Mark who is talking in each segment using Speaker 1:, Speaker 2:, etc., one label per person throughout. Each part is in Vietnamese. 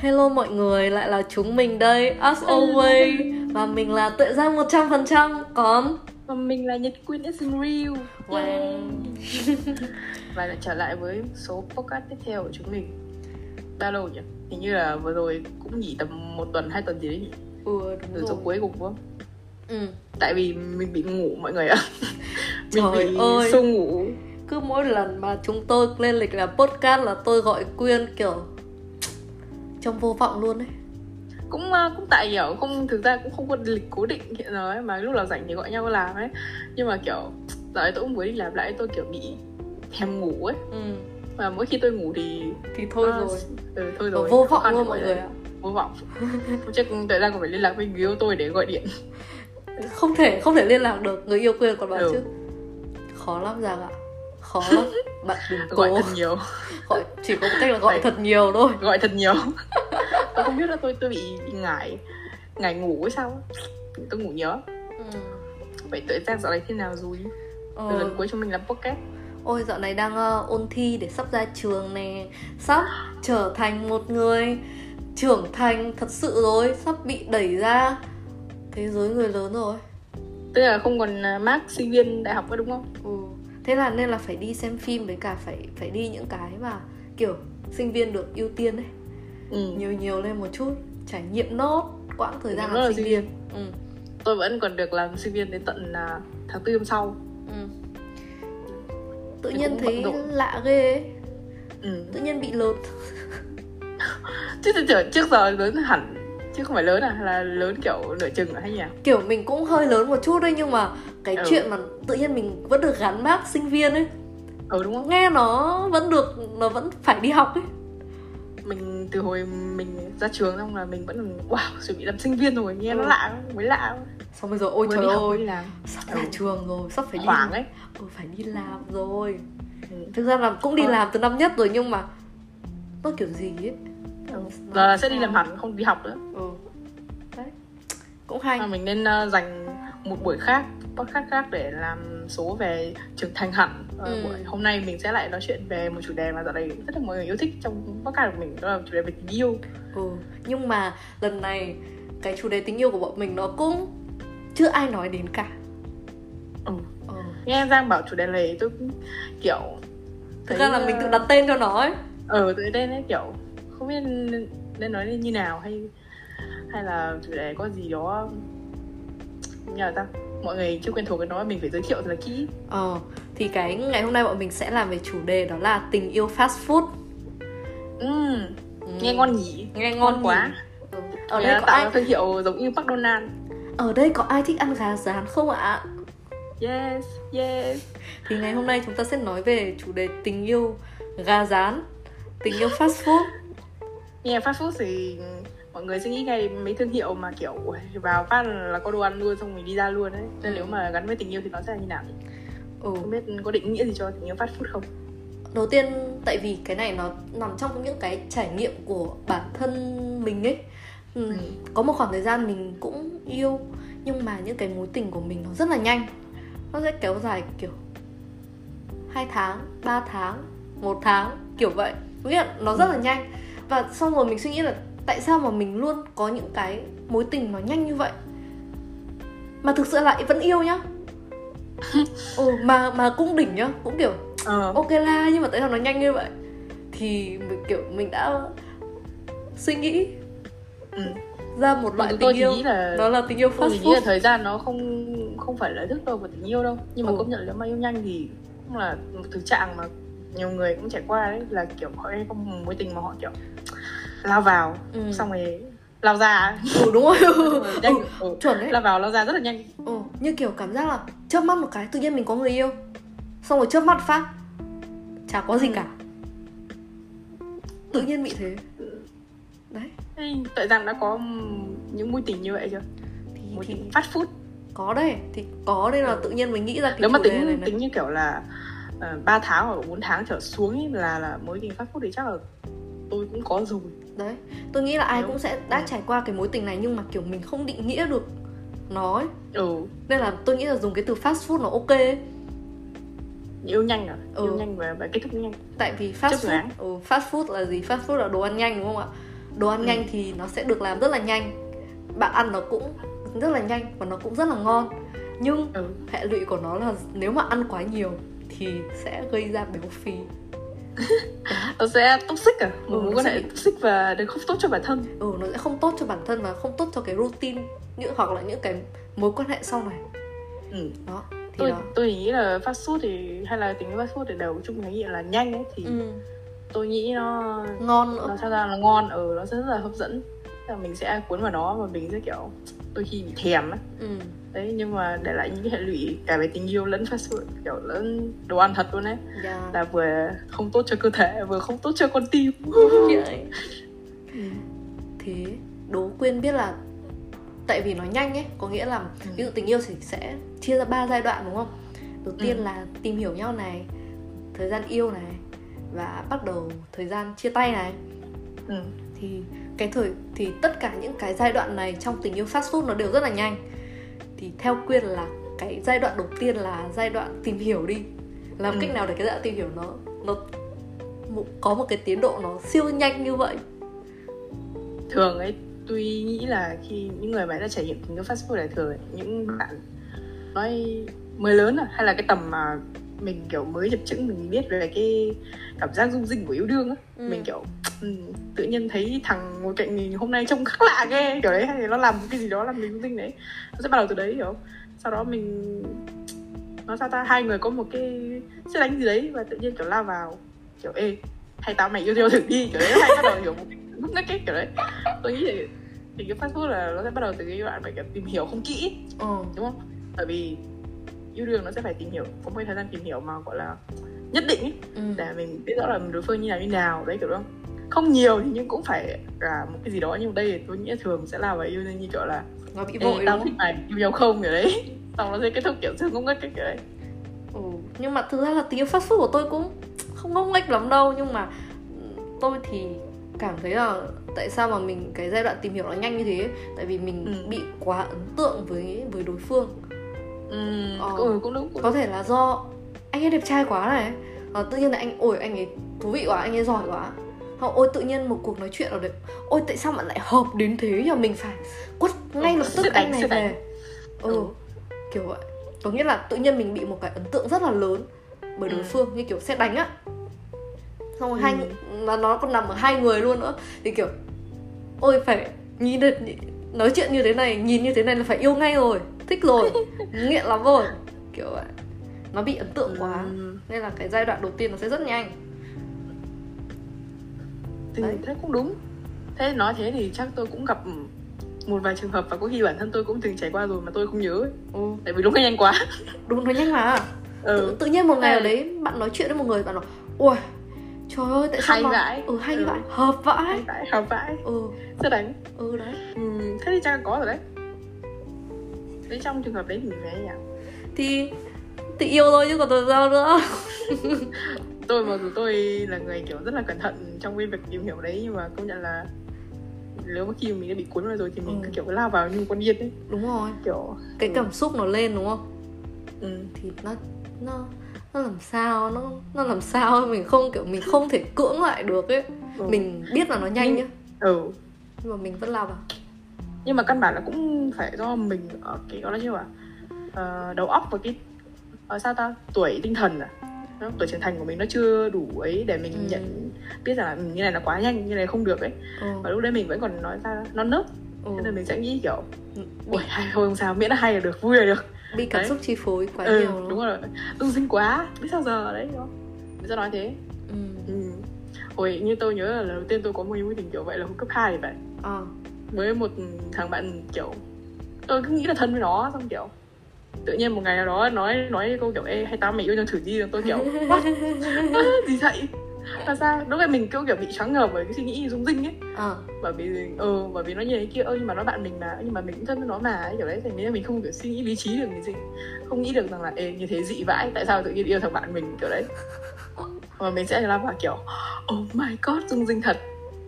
Speaker 1: Hello mọi người, lại là chúng mình đây, as always Và mình là Tuệ Giang 100% Còn
Speaker 2: Và mình là Nhật Quyên is real
Speaker 1: Wow.
Speaker 2: Và lại trở lại với số podcast tiếp theo của chúng mình Bao lâu nhỉ? Hình như là vừa rồi cũng nghỉ tầm một tuần, hai tuần gì đấy nhỉ?
Speaker 1: Ừ đúng rồi
Speaker 2: số cuối cùng đúng không?
Speaker 1: ừ.
Speaker 2: Tại vì mình bị ngủ mọi người ạ Mình
Speaker 1: Trời
Speaker 2: bị
Speaker 1: ơi.
Speaker 2: sâu ngủ
Speaker 1: Cứ mỗi lần mà chúng tôi lên lịch làm podcast là tôi gọi Quyên kiểu Trong vô vọng luôn đấy
Speaker 2: cũng ờ, cũng tại kiểu không thực ra cũng không có lịch cố định hiện giờ ấy mà lúc nào rảnh thì gọi nhau làm ấy. Nhưng mà kiểu dạo này tôi cũng mới đi làm lại tôi kiểu bị thèm ngủ ấy.
Speaker 1: Ừ.
Speaker 2: và mỗi khi tôi ngủ thì
Speaker 1: Thì thôi
Speaker 2: à,
Speaker 1: rồi.
Speaker 2: ừ, thôi rồi.
Speaker 1: vô vọng luôn mọi người ạ.
Speaker 2: Vô vọng. Chắc thời gian còn phải liên lạc với người yêu tôi để gọi điện.
Speaker 1: Không thể, không thể liên lạc được. Người yêu Quyên còn bảo
Speaker 2: Ừ.
Speaker 1: chứ. Khó lắm Giang ạ Khó lắm Bạn đừng cố.
Speaker 2: Gọi thật nhiều.
Speaker 1: Gọi Chỉ có một cách là gọi
Speaker 2: Phải.
Speaker 1: thật nhiều thôi.
Speaker 2: gọi thật nhiều. Tôi không biết là tôi tôi bị, bị ngại ngại ngủ hay sao tôi ngủ nhớ
Speaker 1: ừ.
Speaker 2: vậy tự giác dạo này thế nào rồi?
Speaker 1: Ờ.
Speaker 2: lần cuối chúng mình làm podcast.
Speaker 1: Ôi dạo này đang ờ, ôn thi để sắp ra trường nè. Sắp trở thành một người trưởng thành thật sự rồi. Sắp bị đẩy ra thế giới người lớn rồi.
Speaker 2: Tức là không còn à, mark sinh viên đại học nữa đúng không?
Speaker 1: Ừ. Thế là nên là phải đi xem phim với cả phải phải đi những cái mà kiểu sinh viên được ưu tiên ấy
Speaker 2: ừ.
Speaker 1: Nhiều nhiều lên một chút Trải nghiệm nốt quãng thời gian làm sinh viên ừ.
Speaker 2: tôi vẫn còn được làm sinh viên đến tận à, tháng tư hôm sau
Speaker 1: Ừ. Tự
Speaker 2: Thì
Speaker 1: nhiên thấy lạ ghê ấy
Speaker 2: ừ.
Speaker 1: Tự nhiên bị lột
Speaker 2: chứ tôi trước giờ lớn hẳn chứ không phải lớn à là lớn kiểu nửa chừng hay nhỉ
Speaker 1: kiểu mình cũng hơi lớn một chút đấy nhưng mà cái
Speaker 2: Ừ.
Speaker 1: chuyện mà tự nhiên mình vẫn được gắn mác sinh viên ấy
Speaker 2: ừ đúng không
Speaker 1: nghe nó vẫn được nó vẫn phải đi học ấy
Speaker 2: mình từ hồi mình ra trường xong là mình vẫn wow chuẩn bị làm sinh viên rồi nghe nó
Speaker 1: Ừ.
Speaker 2: lạ quá, mới lạ
Speaker 1: xong bây giờ ôi
Speaker 2: Mới
Speaker 1: trời
Speaker 2: đi đi
Speaker 1: ơi
Speaker 2: làm
Speaker 1: sắp
Speaker 2: Ừ.
Speaker 1: ra trường rồi sắp phải đi
Speaker 2: hoảng ấy
Speaker 1: ừ, phải đi làm rồi
Speaker 2: ừ.
Speaker 1: thực ra là cũng đi
Speaker 2: Ờ.
Speaker 1: làm từ năm nhất rồi nhưng mà nó kiểu gì ấy
Speaker 2: Ừ. Là sẽ đi làm hẳn không đi học nữa
Speaker 1: ừ. đấy cũng hay
Speaker 2: mà mình nên ờ, dành một buổi khác podcast khác để làm số về trưởng thành hẳn Ờ,
Speaker 1: Ừ.
Speaker 2: buổi hôm nay mình sẽ lại nói chuyện về một chủ đề mà dạo này rất là mọi người yêu thích trong podcast của mình đó là chủ đề về tình yêu
Speaker 1: ừ. nhưng mà lần này cái chủ đề tình yêu của bọn mình nó cũng chưa ai nói đến cả
Speaker 2: ừ.
Speaker 1: ừ.
Speaker 2: nghe Giang bảo chủ đề này tôi cũng kiểu
Speaker 1: thực ra là mình
Speaker 2: ờ,
Speaker 1: tự đặt tên cho nó ấy
Speaker 2: ờ tự tên ấy kiểu biết nên, nên nói như nào hay hay là chủ đề có gì đó như là ta mọi người chưa quen thuộc với nó mình phải giới thiệu thật là kỹ
Speaker 1: Ờ, thì cái ngày hôm nay bọn mình sẽ làm về chủ đề đó là tình yêu fast food.
Speaker 2: Ừm,
Speaker 1: Ừ.
Speaker 2: nghe ngon nhỉ
Speaker 1: nghe
Speaker 2: ngon
Speaker 1: ngon
Speaker 2: quá
Speaker 1: nhỉ? Ừ. Ở đây có ai
Speaker 2: thương hiệu giống như McDonald
Speaker 1: ở đây có ai thích ăn gà rán không ạ?
Speaker 2: yes yes
Speaker 1: Thì ngày hôm nay chúng ta sẽ nói về chủ đề tình yêu gà rán, tình yêu fast food.
Speaker 2: Nghe fast food thì mọi người sẽ nghĩ ngay mấy thương hiệu mà kiểu vào phát là có đồ ăn luôn xong mình đi ra luôn đấy nên
Speaker 1: Ừ.
Speaker 2: nếu mà gắn với tình yêu thì nó sẽ là như nào?
Speaker 1: Ừ.
Speaker 2: không biết có định nghĩa gì cho tình yêu fast food không
Speaker 1: Đầu tiên tại vì cái này nó nằm trong những cái trải nghiệm của bản thân mình ấy. Ừ.
Speaker 2: Ừ.
Speaker 1: Có một khoảng thời gian mình cũng yêu nhưng mà những cái mối tình của mình nó rất là nhanh. Nó sẽ kéo dài kiểu 2 tháng, 3 tháng, một tháng kiểu vậy. Nghĩa nó rất là nhanh. Và xong rồi mình suy nghĩ là tại sao mà mình luôn có những cái mối tình nó nhanh như vậy? Mà thực sự lại vẫn yêu nhá. ừ, mà mà cũng đỉnh nhá, cũng kiểu
Speaker 2: ờ
Speaker 1: ok la nhưng mà tại sao nó nhanh như vậy thì mình kiểu mình đã suy nghĩ
Speaker 2: ừ.
Speaker 1: ra một loại tình yêu
Speaker 2: là
Speaker 1: đó là tình yêu fast
Speaker 2: thì nghĩ là
Speaker 1: food
Speaker 2: thời gian nó không không phải là thước đo của tình yêu đâu nhưng mà
Speaker 1: Ừ.
Speaker 2: công nhận nếu mà yêu nhanh thì cũng là một thực trạng mà nhiều người cũng trải qua đấy là kiểu họ có một mối tình mà họ kiểu lao vào
Speaker 1: ừ.
Speaker 2: xong rồi lao ra.
Speaker 1: Ừ đúng rồi.
Speaker 2: Nhanh
Speaker 1: ừ,
Speaker 2: ừ.
Speaker 1: chuẩn đấy.
Speaker 2: Lao vào lao ra rất là nhanh.
Speaker 1: Ừ, như kiểu cảm giác là chớp mắt một cái tự nhiên mình có người yêu xong rồi chớp mắt phát chả có gì
Speaker 2: Ừ.
Speaker 1: cả. Tự nhiên bị thế. Đấy.
Speaker 2: Ê, tại rằng đã có những mối tình như vậy chưa?
Speaker 1: Thì,
Speaker 2: mối
Speaker 1: thì
Speaker 2: tình fast food.
Speaker 1: có đấy thì có nên là tự nhiên mình nghĩ ra cái
Speaker 2: nếu mà tính
Speaker 1: này này.
Speaker 2: tính như kiểu là uh, 3 tháng hoặc 4 tháng trở xuống ý, là là mối tình fast food thì chắc là tôi cũng có rồi
Speaker 1: đấy tôi nghĩ là ai
Speaker 2: Đúng.
Speaker 1: cũng sẽ đã trải qua cái mối tình này nhưng mà kiểu mình không định nghĩa được nó ấy.
Speaker 2: ừ
Speaker 1: nên là tôi nghĩ là dùng cái từ fast food nó ok ấy.
Speaker 2: yêu nhanh à
Speaker 1: Ừ.
Speaker 2: yêu nhanh và, và kết thúc nhanh
Speaker 1: tại vì fast
Speaker 2: Chấp
Speaker 1: food ừ, fast food là gì fast food là đồ ăn nhanh đúng không ạ đồ ăn
Speaker 2: Ừ.
Speaker 1: nhanh thì nó sẽ được làm rất là nhanh bạn ăn nó cũng rất là nhanh và nó cũng rất là ngon nhưng
Speaker 2: ừ.
Speaker 1: hệ lụy của nó là nếu mà ăn quá nhiều thì sẽ gây ra béo phì.
Speaker 2: Nó sẽ toxic à? Một
Speaker 1: Ừ,
Speaker 2: mối quan
Speaker 1: sẽ
Speaker 2: hệ
Speaker 1: bị-
Speaker 2: toxic và nó không tốt cho bản thân.
Speaker 1: Ừ nó sẽ không tốt cho bản thân và không tốt cho cái routine những hoặc là những cái mối quan hệ sau này.
Speaker 2: Ừ.
Speaker 1: đó thì
Speaker 2: tôi
Speaker 1: đó.
Speaker 2: tôi nghĩ là fast food thì hay là tính fast food thì đều chung cái nghĩa là nhanh ấy thì
Speaker 1: ừ,
Speaker 2: tôi nghĩ nó
Speaker 1: ngon nữa.
Speaker 2: nó sao ra là ngon ừ nó sẽ rất là hấp dẫn là mình sẽ cuốn vào nó và mình sẽ kiểu đôi khi bị thèm ấy
Speaker 1: ừ.
Speaker 2: đấy nhưng mà để lại những cái hệ lụy cả về tình yêu lẫn fast food kiểu lẫn đồ ăn thật luôn ấy
Speaker 1: yeah.
Speaker 2: là vừa không tốt cho cơ thể vừa không tốt cho con tim
Speaker 1: Vậy. thế đố quyên biết là tại vì nó nhanh ấy có nghĩa là
Speaker 2: Ừ.
Speaker 1: ví dụ tình yêu thì sẽ chia ra ba giai đoạn đúng không đầu tiên
Speaker 2: Ừ.
Speaker 1: là tìm hiểu nhau này thời gian yêu này và bắt đầu thời gian chia tay này
Speaker 2: ừ.
Speaker 1: thì cái thời thì tất cả những cái giai đoạn này trong tình yêu fast food nó đều rất là nhanh. Thì theo quyên là cái giai đoạn đầu tiên là giai đoạn tìm hiểu đi. Làm
Speaker 2: Ừ.
Speaker 1: cách nào để cái giai đoạn tìm hiểu nó nó có một cái tiến độ nó siêu nhanh như vậy?
Speaker 2: Thường ấy tôi nghĩ là khi những người mà đã trải nghiệm tình yêu fast food là thường những bạn nói mới lớn à hay là cái tầm mà mình kiểu mới chập chững mình biết về cái cảm giác rung rinh của yêu đương á.
Speaker 1: Ừ.
Speaker 2: mình kiểu ừ, tự nhiên thấy thằng ngồi cạnh mình hôm nay trông khác lạ ghê kiểu đấy hay nó làm cái gì đó làm mình rung rinh đấy. Nó sẽ bắt đầu từ đấy hiểu không? Sau đó mình nó sao ta hai người có một cái sẽ đánh gì đấy và tự nhiên kiểu lao vào kiểu ê hay tao mày yêu nhau thử đi kiểu đấy hay bắt đầu hiểu một cái kiểu đấy. Tôi nghĩ thì, thì cái fast food là nó sẽ bắt đầu từ cái đoạn phải kiểu tìm hiểu không kỹ
Speaker 1: ừ.
Speaker 2: đúng không? Bởi vì yêu đương nó sẽ phải tìm hiểu có một thời gian tìm hiểu mà gọi là nhất định ấy,
Speaker 1: Ừ.
Speaker 2: để mình biết rõ là đối phương như nào như nào đấy kiểu đó. Không nhiều thì nhưng cũng phải là một cái gì đó nhưng đây thì tôi nghĩ thường sẽ là vào yêu đương như kiểu là
Speaker 1: nó bị vội
Speaker 2: tao
Speaker 1: đúng
Speaker 2: thích
Speaker 1: không?
Speaker 2: mày yêu nhau không? kiểu đấy. Xong nó sẽ kết thúc kiểu thương ngốc nghếch cái kiểu đấy.
Speaker 1: Ừ. nhưng mà thực ra là yêu fast food của tôi cũng không ngốc nghếch lắm đâu nhưng mà tôi thì cảm thấy là tại sao mà mình cái giai đoạn tìm hiểu nó nhanh như thế? Tại vì mình
Speaker 2: Ừ.
Speaker 1: bị quá ấn tượng với với đối phương
Speaker 2: ừ,
Speaker 1: Ờ.
Speaker 2: ừ cũng đúng cũng
Speaker 1: có thể là do anh ấy đẹp trai quá này. Ờ, tự nhiên là anh ôi anh ấy thú vị quá anh ấy giỏi quá. Hoặc ôi tự nhiên một cuộc nói chuyện ở đấy ôi tại sao bạn lại hợp đến thế nhờ? Mình phải quất ngay
Speaker 2: Ừ,
Speaker 1: lập tức anh này về. Ừ,
Speaker 2: Ừ.
Speaker 1: kiểu vậy. Có nghĩa là tự nhiên mình bị một cái ấn tượng rất là lớn bởi đối
Speaker 2: Ừ.
Speaker 1: phương như kiểu xét đánh á. Xong rồi
Speaker 2: Ừ.
Speaker 1: hai nó nó còn nằm ở hai người luôn nữa. Thì kiểu ôi phải nhìn được nói chuyện như thế này nhìn như thế này là phải yêu ngay rồi thích rồi nghiện lắm rồi kiểu vậy nó bị ấn tượng quá
Speaker 2: Ừ.
Speaker 1: nên là cái giai đoạn đầu tiên nó sẽ rất nhanh
Speaker 2: thì
Speaker 1: Đấy.
Speaker 2: thế cũng đúng thế nói thế thì chắc tôi cũng gặp một vài trường hợp và có khi bản thân tôi cũng từng trải qua rồi mà tôi không nhớ ấy.
Speaker 1: ừ.
Speaker 2: tại vì đúng cái nhanh quá
Speaker 1: đúng nó nhanh mà tự,
Speaker 2: ừ.
Speaker 1: tự nhiên một ngày ở
Speaker 2: Ừ.
Speaker 1: đấy bạn nói chuyện với một người bạn nói ui trời ơi tại sao
Speaker 2: Hay
Speaker 1: mà
Speaker 2: vãi.
Speaker 1: ừ hay
Speaker 2: Ừ.
Speaker 1: vãi hợp vãi
Speaker 2: hay vãi hợp vãi
Speaker 1: ừ
Speaker 2: sẽ đánh
Speaker 1: ừ đấy
Speaker 2: ừ. thế thì chắc là có rồi đấy thế trong trường hợp đấy thì phải nhỉ
Speaker 1: thì thì yêu thôi chứ còn tôi sao nữa.
Speaker 2: Tôi mặc dù tôi là người kiểu rất là cẩn thận trong cái việc tìm hiểu đấy nhưng mà công nhận là nếu mà khi mà mình đã bị cuốn vào rồi thì mình
Speaker 1: Ừ.
Speaker 2: cứ kiểu lao vào như con điên ấy.
Speaker 1: Đúng rồi.
Speaker 2: Kiểu
Speaker 1: cái
Speaker 2: ừ.
Speaker 1: cảm xúc nó lên đúng không?
Speaker 2: Ừ.
Speaker 1: thì nó nó nó làm sao nó nó làm sao mình không kiểu mình không thể cưỡng lại được ấy.
Speaker 2: Ừ.
Speaker 1: mình biết là nó nhanh nhá.
Speaker 2: Ừ.
Speaker 1: Nhưng mà mình vẫn lao vào
Speaker 2: nhưng mà căn bản là cũng phải do mình ở cái gọi là như là ờ, đầu óc và cái ờ, sao ta? Tuổi tinh thần à? Tuổi trưởng thành của mình nó chưa đủ ấy để mình
Speaker 1: Ừ.
Speaker 2: nhận biết rằng là ừ, như này là quá nhanh như này không được ấy.
Speaker 1: Ừ.
Speaker 2: và lúc đấy mình vẫn còn nói ra non nớt.
Speaker 1: Ừ.
Speaker 2: nên mình sẽ nghĩ kiểu
Speaker 1: bị,
Speaker 2: ui hay thôi không sao miễn là hay là được vui là được.
Speaker 1: Bị cảm
Speaker 2: đấy.
Speaker 1: xúc chi phối quá
Speaker 2: ừ,
Speaker 1: nhiều
Speaker 2: đúng rồi. Tung sinh quá biết sao giờ đấy không? Mình sẽ nói thế.
Speaker 1: Ừ.
Speaker 2: ừ. hồi như tôi nhớ là lần đầu tiên tôi có một mối tình kiểu vậy là hồi cấp 2 vậy
Speaker 1: ờ
Speaker 2: với một thằng bạn kiểu tôi cứ nghĩ là thân với nó xong kiểu tự nhiên một ngày nào đó nói nói câu kiểu ê hay tao mày yêu nhau thử đi tôi kiểu gì vậy? Là sao lúc ấy mình kiểu kiểu bị choáng ngợp bởi cái suy nghĩ rung rinh ấy.
Speaker 1: Ờ.
Speaker 2: Bởi vì ừ bởi vì nó như thế kia ơ nhưng mà nó bạn mình mà nhưng mà mình cũng thân với nó mà ấy kiểu đấy thành nên mình không kiểu suy nghĩ lý trí được cái gì. Không nghĩ được rằng là ê như thế dị vãi tại sao tự nhiên yêu thằng bạn mình kiểu đấy. Và mình sẽ làm vào kiểu oh my god rung rinh thật.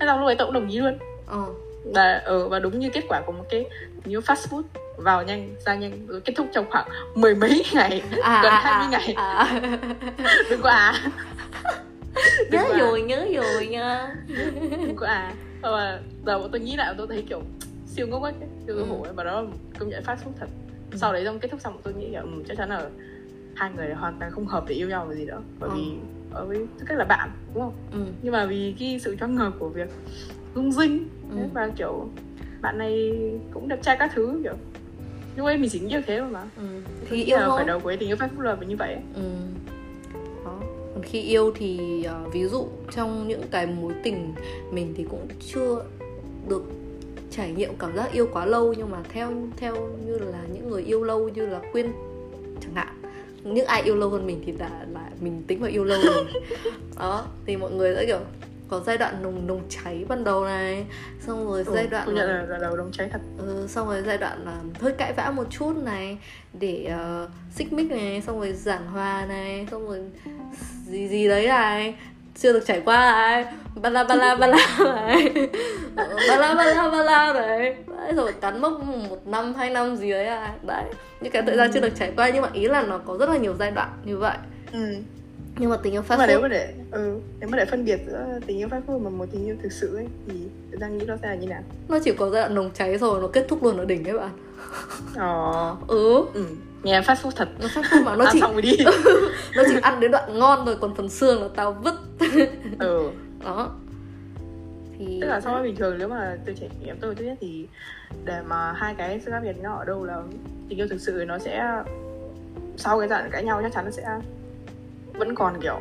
Speaker 2: Thế xong lúc ấy tôi cũng đồng ý luôn.
Speaker 1: Ờ
Speaker 2: và ừ, và đúng như kết quả của một cái như fast food vào nhanh ra nhanh rồi kết thúc trong khoảng mười mấy ngày
Speaker 1: à,
Speaker 2: gần
Speaker 1: à,
Speaker 2: 20
Speaker 1: à,
Speaker 2: ngày
Speaker 1: à.
Speaker 2: đừng có à
Speaker 1: nhớ
Speaker 2: có à.
Speaker 1: rồi nhớ rồi nha
Speaker 2: đừng có à mà giờ bọn tôi nghĩ lại tôi thấy kiểu siêu ngốc ấy siêu
Speaker 1: Ừ.
Speaker 2: hổ ấy và đó công nhận phát phúc thật sau đấy xong kết thúc xong tôi nghĩ kiểu ừ, chắc chắn là hai người hoàn toàn không hợp để yêu nhau là gì đó bởi
Speaker 1: Ừ.
Speaker 2: vì ở với tư cách là bạn đúng không
Speaker 1: ừ.
Speaker 2: nhưng mà vì cái sự choáng ngợp của việc rung rinh
Speaker 1: Ừ.
Speaker 2: và kiểu bạn này cũng đẹp trai các thứ kiểu lúc ấy mình chỉ nghĩ như thế mà
Speaker 1: Ừ. Thì yêu
Speaker 2: khởi đầu của tình yêu phát phúc là như vậy ấy.
Speaker 1: Ừ. Đó. Còn khi yêu thì ờ, ví dụ trong những cái mối tình mình thì cũng chưa được trải nghiệm cảm giác yêu quá lâu nhưng mà theo theo như là những người yêu lâu như là quyên chẳng hạn những ai yêu lâu hơn mình thì là là mình tính vào yêu lâu rồi đó thì mọi người sẽ kiểu có giai đoạn nồng nồng cháy ban đầu này xong rồi giai
Speaker 2: Ừ,
Speaker 1: đoạn
Speaker 2: công nhận
Speaker 1: là-
Speaker 2: là, là đầu đông cháy thật.
Speaker 1: Ừ, xong rồi giai đoạn là hơi cãi vã một chút này để ờ, xích mích này xong rồi giảng hòa này xong rồi gì gì đấy này. Chưa được trải qua này. Ba la ba la ba la này. Ba la ba la ba la này. Đấy rồi cắn mốc một năm hai năm gì đấy à. Đấy những cái thời gian chưa được trải qua nhưng mà ý là nó có rất là nhiều giai đoạn như vậy.
Speaker 2: Ừ.
Speaker 1: nhưng mà tình yêu fast
Speaker 2: nhưng mà nếu mà để ừ, nếu mà để phân biệt giữa tình yêu phát phúc và một tình yêu thực sự ấy thì tôi đang nghĩ nó sẽ là như nào?
Speaker 1: Nó chỉ có giai đoạn nồng cháy rồi nó kết thúc luôn ở đỉnh ấy bạn.
Speaker 2: Ờ.
Speaker 1: Ừ.
Speaker 2: Ừ. nghe phát phúc thật.
Speaker 1: Nó fast food mà nó chỉ
Speaker 2: xong rồi đi.
Speaker 1: Nó chỉ ăn đến đoạn ngon rồi còn phần xương là tao vứt.
Speaker 2: Ừ.
Speaker 1: Đó. Thì
Speaker 2: tức là so với bình thường nếu mà từ trải nghiệm tôi thứ nhất thì để mà hai cái sự khác biệt nó ở đâu là tình yêu thực sự nó sẽ sau cái đoạn cãi nhau chắc chắn nó sẽ vẫn còn kiểu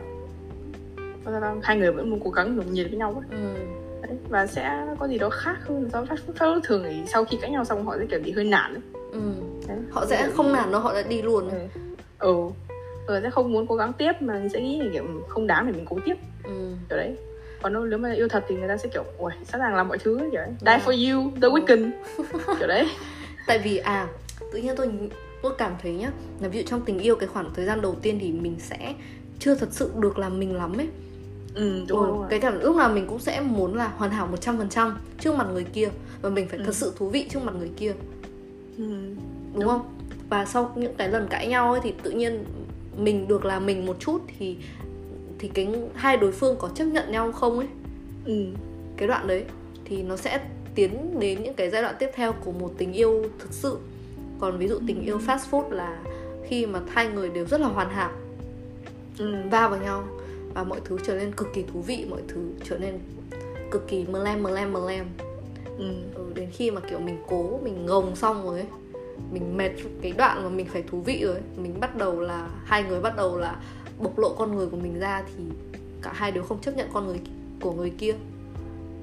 Speaker 2: hai người vẫn muốn cố gắng nhộn nhịp với nhau ấy.
Speaker 1: ừ.
Speaker 2: Đấy. và sẽ có gì đó khác hơn so với phát phúc thường thì sau khi cãi nhau xong họ sẽ kiểu bị hơi nản ấy.
Speaker 1: Ừ.
Speaker 2: Đấy.
Speaker 1: họ sẽ không nản đâu họ sẽ đi luôn
Speaker 2: ừ ừ ừ sẽ không muốn cố gắng tiếp mà sẽ nghĩ là kiểu ừ, không đáng để mình cố tiếp
Speaker 1: ừ.
Speaker 2: kiểu đấy còn nếu mà yêu thật thì người ta sẽ kiểu ui sẵn sàng làm mọi thứ kiểu đấy. die
Speaker 1: Yeah.
Speaker 2: for you the weekend kiểu đấy
Speaker 1: tại vì à tự nhiên tôi tôi cảm thấy nhá là ví dụ trong tình yêu cái khoảng thời gian đầu tiên thì mình sẽ chưa thật sự được làm mình lắm ấy.
Speaker 2: Ừ đúng
Speaker 1: ừ,
Speaker 2: rồi,
Speaker 1: cái cảm lúc nào mình cũng sẽ muốn là hoàn hảo 100% trước mặt người kia và mình phải
Speaker 2: Ừ.
Speaker 1: thật sự thú vị trước mặt người kia.
Speaker 2: Ừ.
Speaker 1: đúng,
Speaker 2: Đúng.
Speaker 1: không? Và sau những cái lần cãi nhau ấy thì tự nhiên mình được làm mình một chút thì thì cái hai đối phương có chấp nhận nhau không ấy?
Speaker 2: Ừ.
Speaker 1: Cái đoạn đấy thì nó sẽ tiến đến những cái giai đoạn tiếp theo của một tình yêu thực sự. Còn ví dụ tình yêu fast food là khi mà hai người đều rất là hoàn hảo.
Speaker 2: ừ
Speaker 1: va vào nhau. Và mọi thứ trở nên cực kỳ thú vị mọi thứ trở nên cực kỳ mờ lem mờ lem mờ lem.
Speaker 2: Ừ
Speaker 1: ừ, đến khi mà kiểu mình cố mình gồng xong rồi ấy mình mệt cái đoạn mà mình phải thú vị rồi ấy. mình bắt đầu là hai người bắt đầu là bộc lộ con người của mình ra thì cả hai đều không chấp nhận con người của người kia.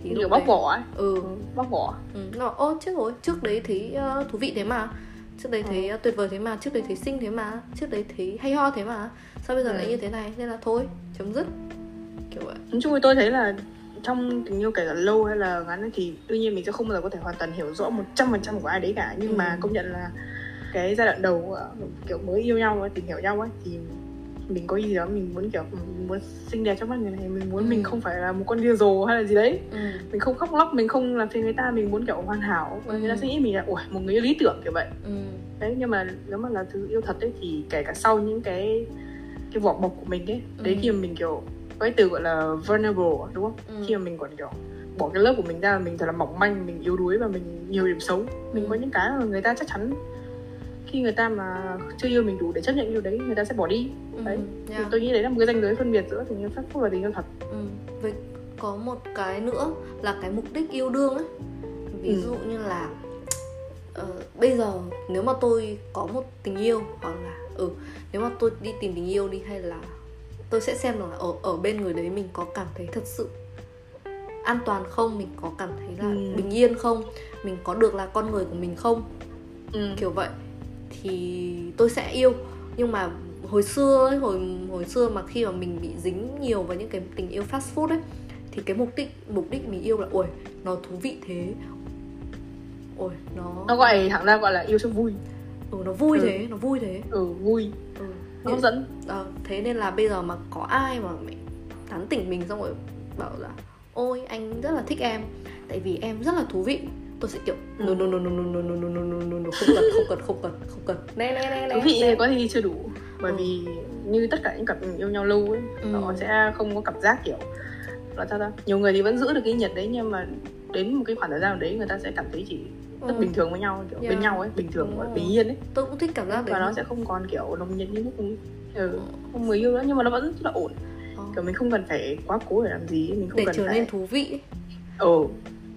Speaker 1: Thì
Speaker 2: kiểu bóc bỏ ấy
Speaker 1: ừ.
Speaker 2: Ừ, bóc bỏ
Speaker 1: Ừ, nó bảo, ô trước rồi trước đấy thấy ờ, thú vị thế mà trước đấy thấy
Speaker 2: Ừ.
Speaker 1: ờ, tuyệt vời thế mà trước đấy thấy xinh thế mà trước đấy thấy hay ho thế mà sao bây giờ
Speaker 2: Ừ.
Speaker 1: lại như thế này nên là thôi chấm dứt kiểu vậy
Speaker 2: nói chung thì tôi thấy là trong tình yêu kể cả lâu hay là ngắn thì đương nhiên mình sẽ không bao giờ có thể hoàn toàn hiểu rõ một trăm phần trăm của ai đấy cả nhưng
Speaker 1: Ừ.
Speaker 2: mà công nhận là cái giai đoạn đầu ờ, kiểu mới yêu nhau tìm hiểu nhau ấy thì mình có gì đó mình muốn kiểu ừ, mình muốn xinh đẹp trong mắt người này mình muốn
Speaker 1: Ừ.
Speaker 2: mình không phải là một con điên rồ hay là gì đấy
Speaker 1: ừ.
Speaker 2: mình không khóc lóc mình không làm phiền người ta mình muốn kiểu hoàn hảo và người ta
Speaker 1: Ừ.
Speaker 2: sẽ nghĩ mình là ủa một người yêu lý tưởng kiểu vậy
Speaker 1: Ừ.
Speaker 2: đấy nhưng mà nếu mà là thứ yêu thật ấy thì kể cả sau những cái cái vỏ bọc của mình ấy đấy
Speaker 1: Ừ.
Speaker 2: khi mà mình kiểu có cái từ gọi là vulnerable đúng không
Speaker 1: Ừ.
Speaker 2: khi mà mình còn kiểu bỏ cái lớp của mình ra mình thật là mỏng manh mình yếu đuối và mình nhiều điểm xấu mình
Speaker 1: Ừ.
Speaker 2: có những cái mà người ta chắc chắn khi người ta mà chưa yêu mình đủ để chấp nhận yêu đấy người ta sẽ bỏ đi
Speaker 1: Ừ.
Speaker 2: đấy thì
Speaker 1: yeah.
Speaker 2: tôi nghĩ đấy là một cái ranh giới phân biệt giữa tình yêu phát phúc và tình yêu thật
Speaker 1: Ừ. Với có một cái nữa là cái mục đích yêu đương ấy ví
Speaker 2: Ừ.
Speaker 1: dụ như là ờ, bây giờ nếu mà tôi có một tình yêu hoặc là ừ nếu mà tôi đi tìm tình yêu đi hay là tôi sẽ xem là ở ở bên người đấy mình có cảm thấy thật sự an toàn không? Mình có cảm thấy là
Speaker 2: Ừ.
Speaker 1: bình yên không? Mình có được là con người của mình không?
Speaker 2: Ừ.
Speaker 1: kiểu vậy. Thì tôi sẽ yêu. Nhưng mà hồi xưa ấy, hồi hồi xưa mà khi mà mình bị dính nhiều vào những cái tình yêu fast food ấy thì cái mục đích mục đích mình yêu là ôi nó thú vị thế. Ôi nó
Speaker 2: nó gọi thẳng ra gọi là yêu cho vui
Speaker 1: ừ, nó vui
Speaker 2: Ừ.
Speaker 1: thế nó vui thế
Speaker 2: ừ vui
Speaker 1: ừ.
Speaker 2: nó hấp dẫn
Speaker 1: Ờ, thế nên là bây giờ mà có ai mà mẹ tán tỉnh mình xong rồi bảo là ôi anh rất là thích em tại vì em rất là thú vị tôi sẽ kiểu
Speaker 2: Ừ.
Speaker 1: no no no no no no no no no no no no không cần không cần không cần không cần nè nè nè
Speaker 2: thú vị có thì chưa đủ bởi
Speaker 1: Ừ.
Speaker 2: vì như tất cả những cặp yêu nhau lâu ấy
Speaker 1: Ừ.
Speaker 2: họ sẽ không có cảm giác kiểu là sao ta nhiều người thì vẫn giữ được cái nhiệt đấy nhưng mà đến một cái khoảng thời gian đấy người ta sẽ cảm thấy chỉ rất
Speaker 1: Ừ.
Speaker 2: bình thường với nhau kiểu
Speaker 1: Yeah.
Speaker 2: bên nhau ấy bình thường
Speaker 1: rồi.
Speaker 2: bình yên ấy
Speaker 1: tôi cũng thích cảm giác đấy
Speaker 2: và nó sẽ không còn kiểu nồng nhiệt như lúc ừ, không người yêu nữa nhưng mà nó vẫn rất là ổn
Speaker 1: Ờ.
Speaker 2: kiểu mình không cần phải quá cố để làm gì mình không
Speaker 1: để
Speaker 2: cần
Speaker 1: trở
Speaker 2: phải
Speaker 1: nên thú vị
Speaker 2: ừ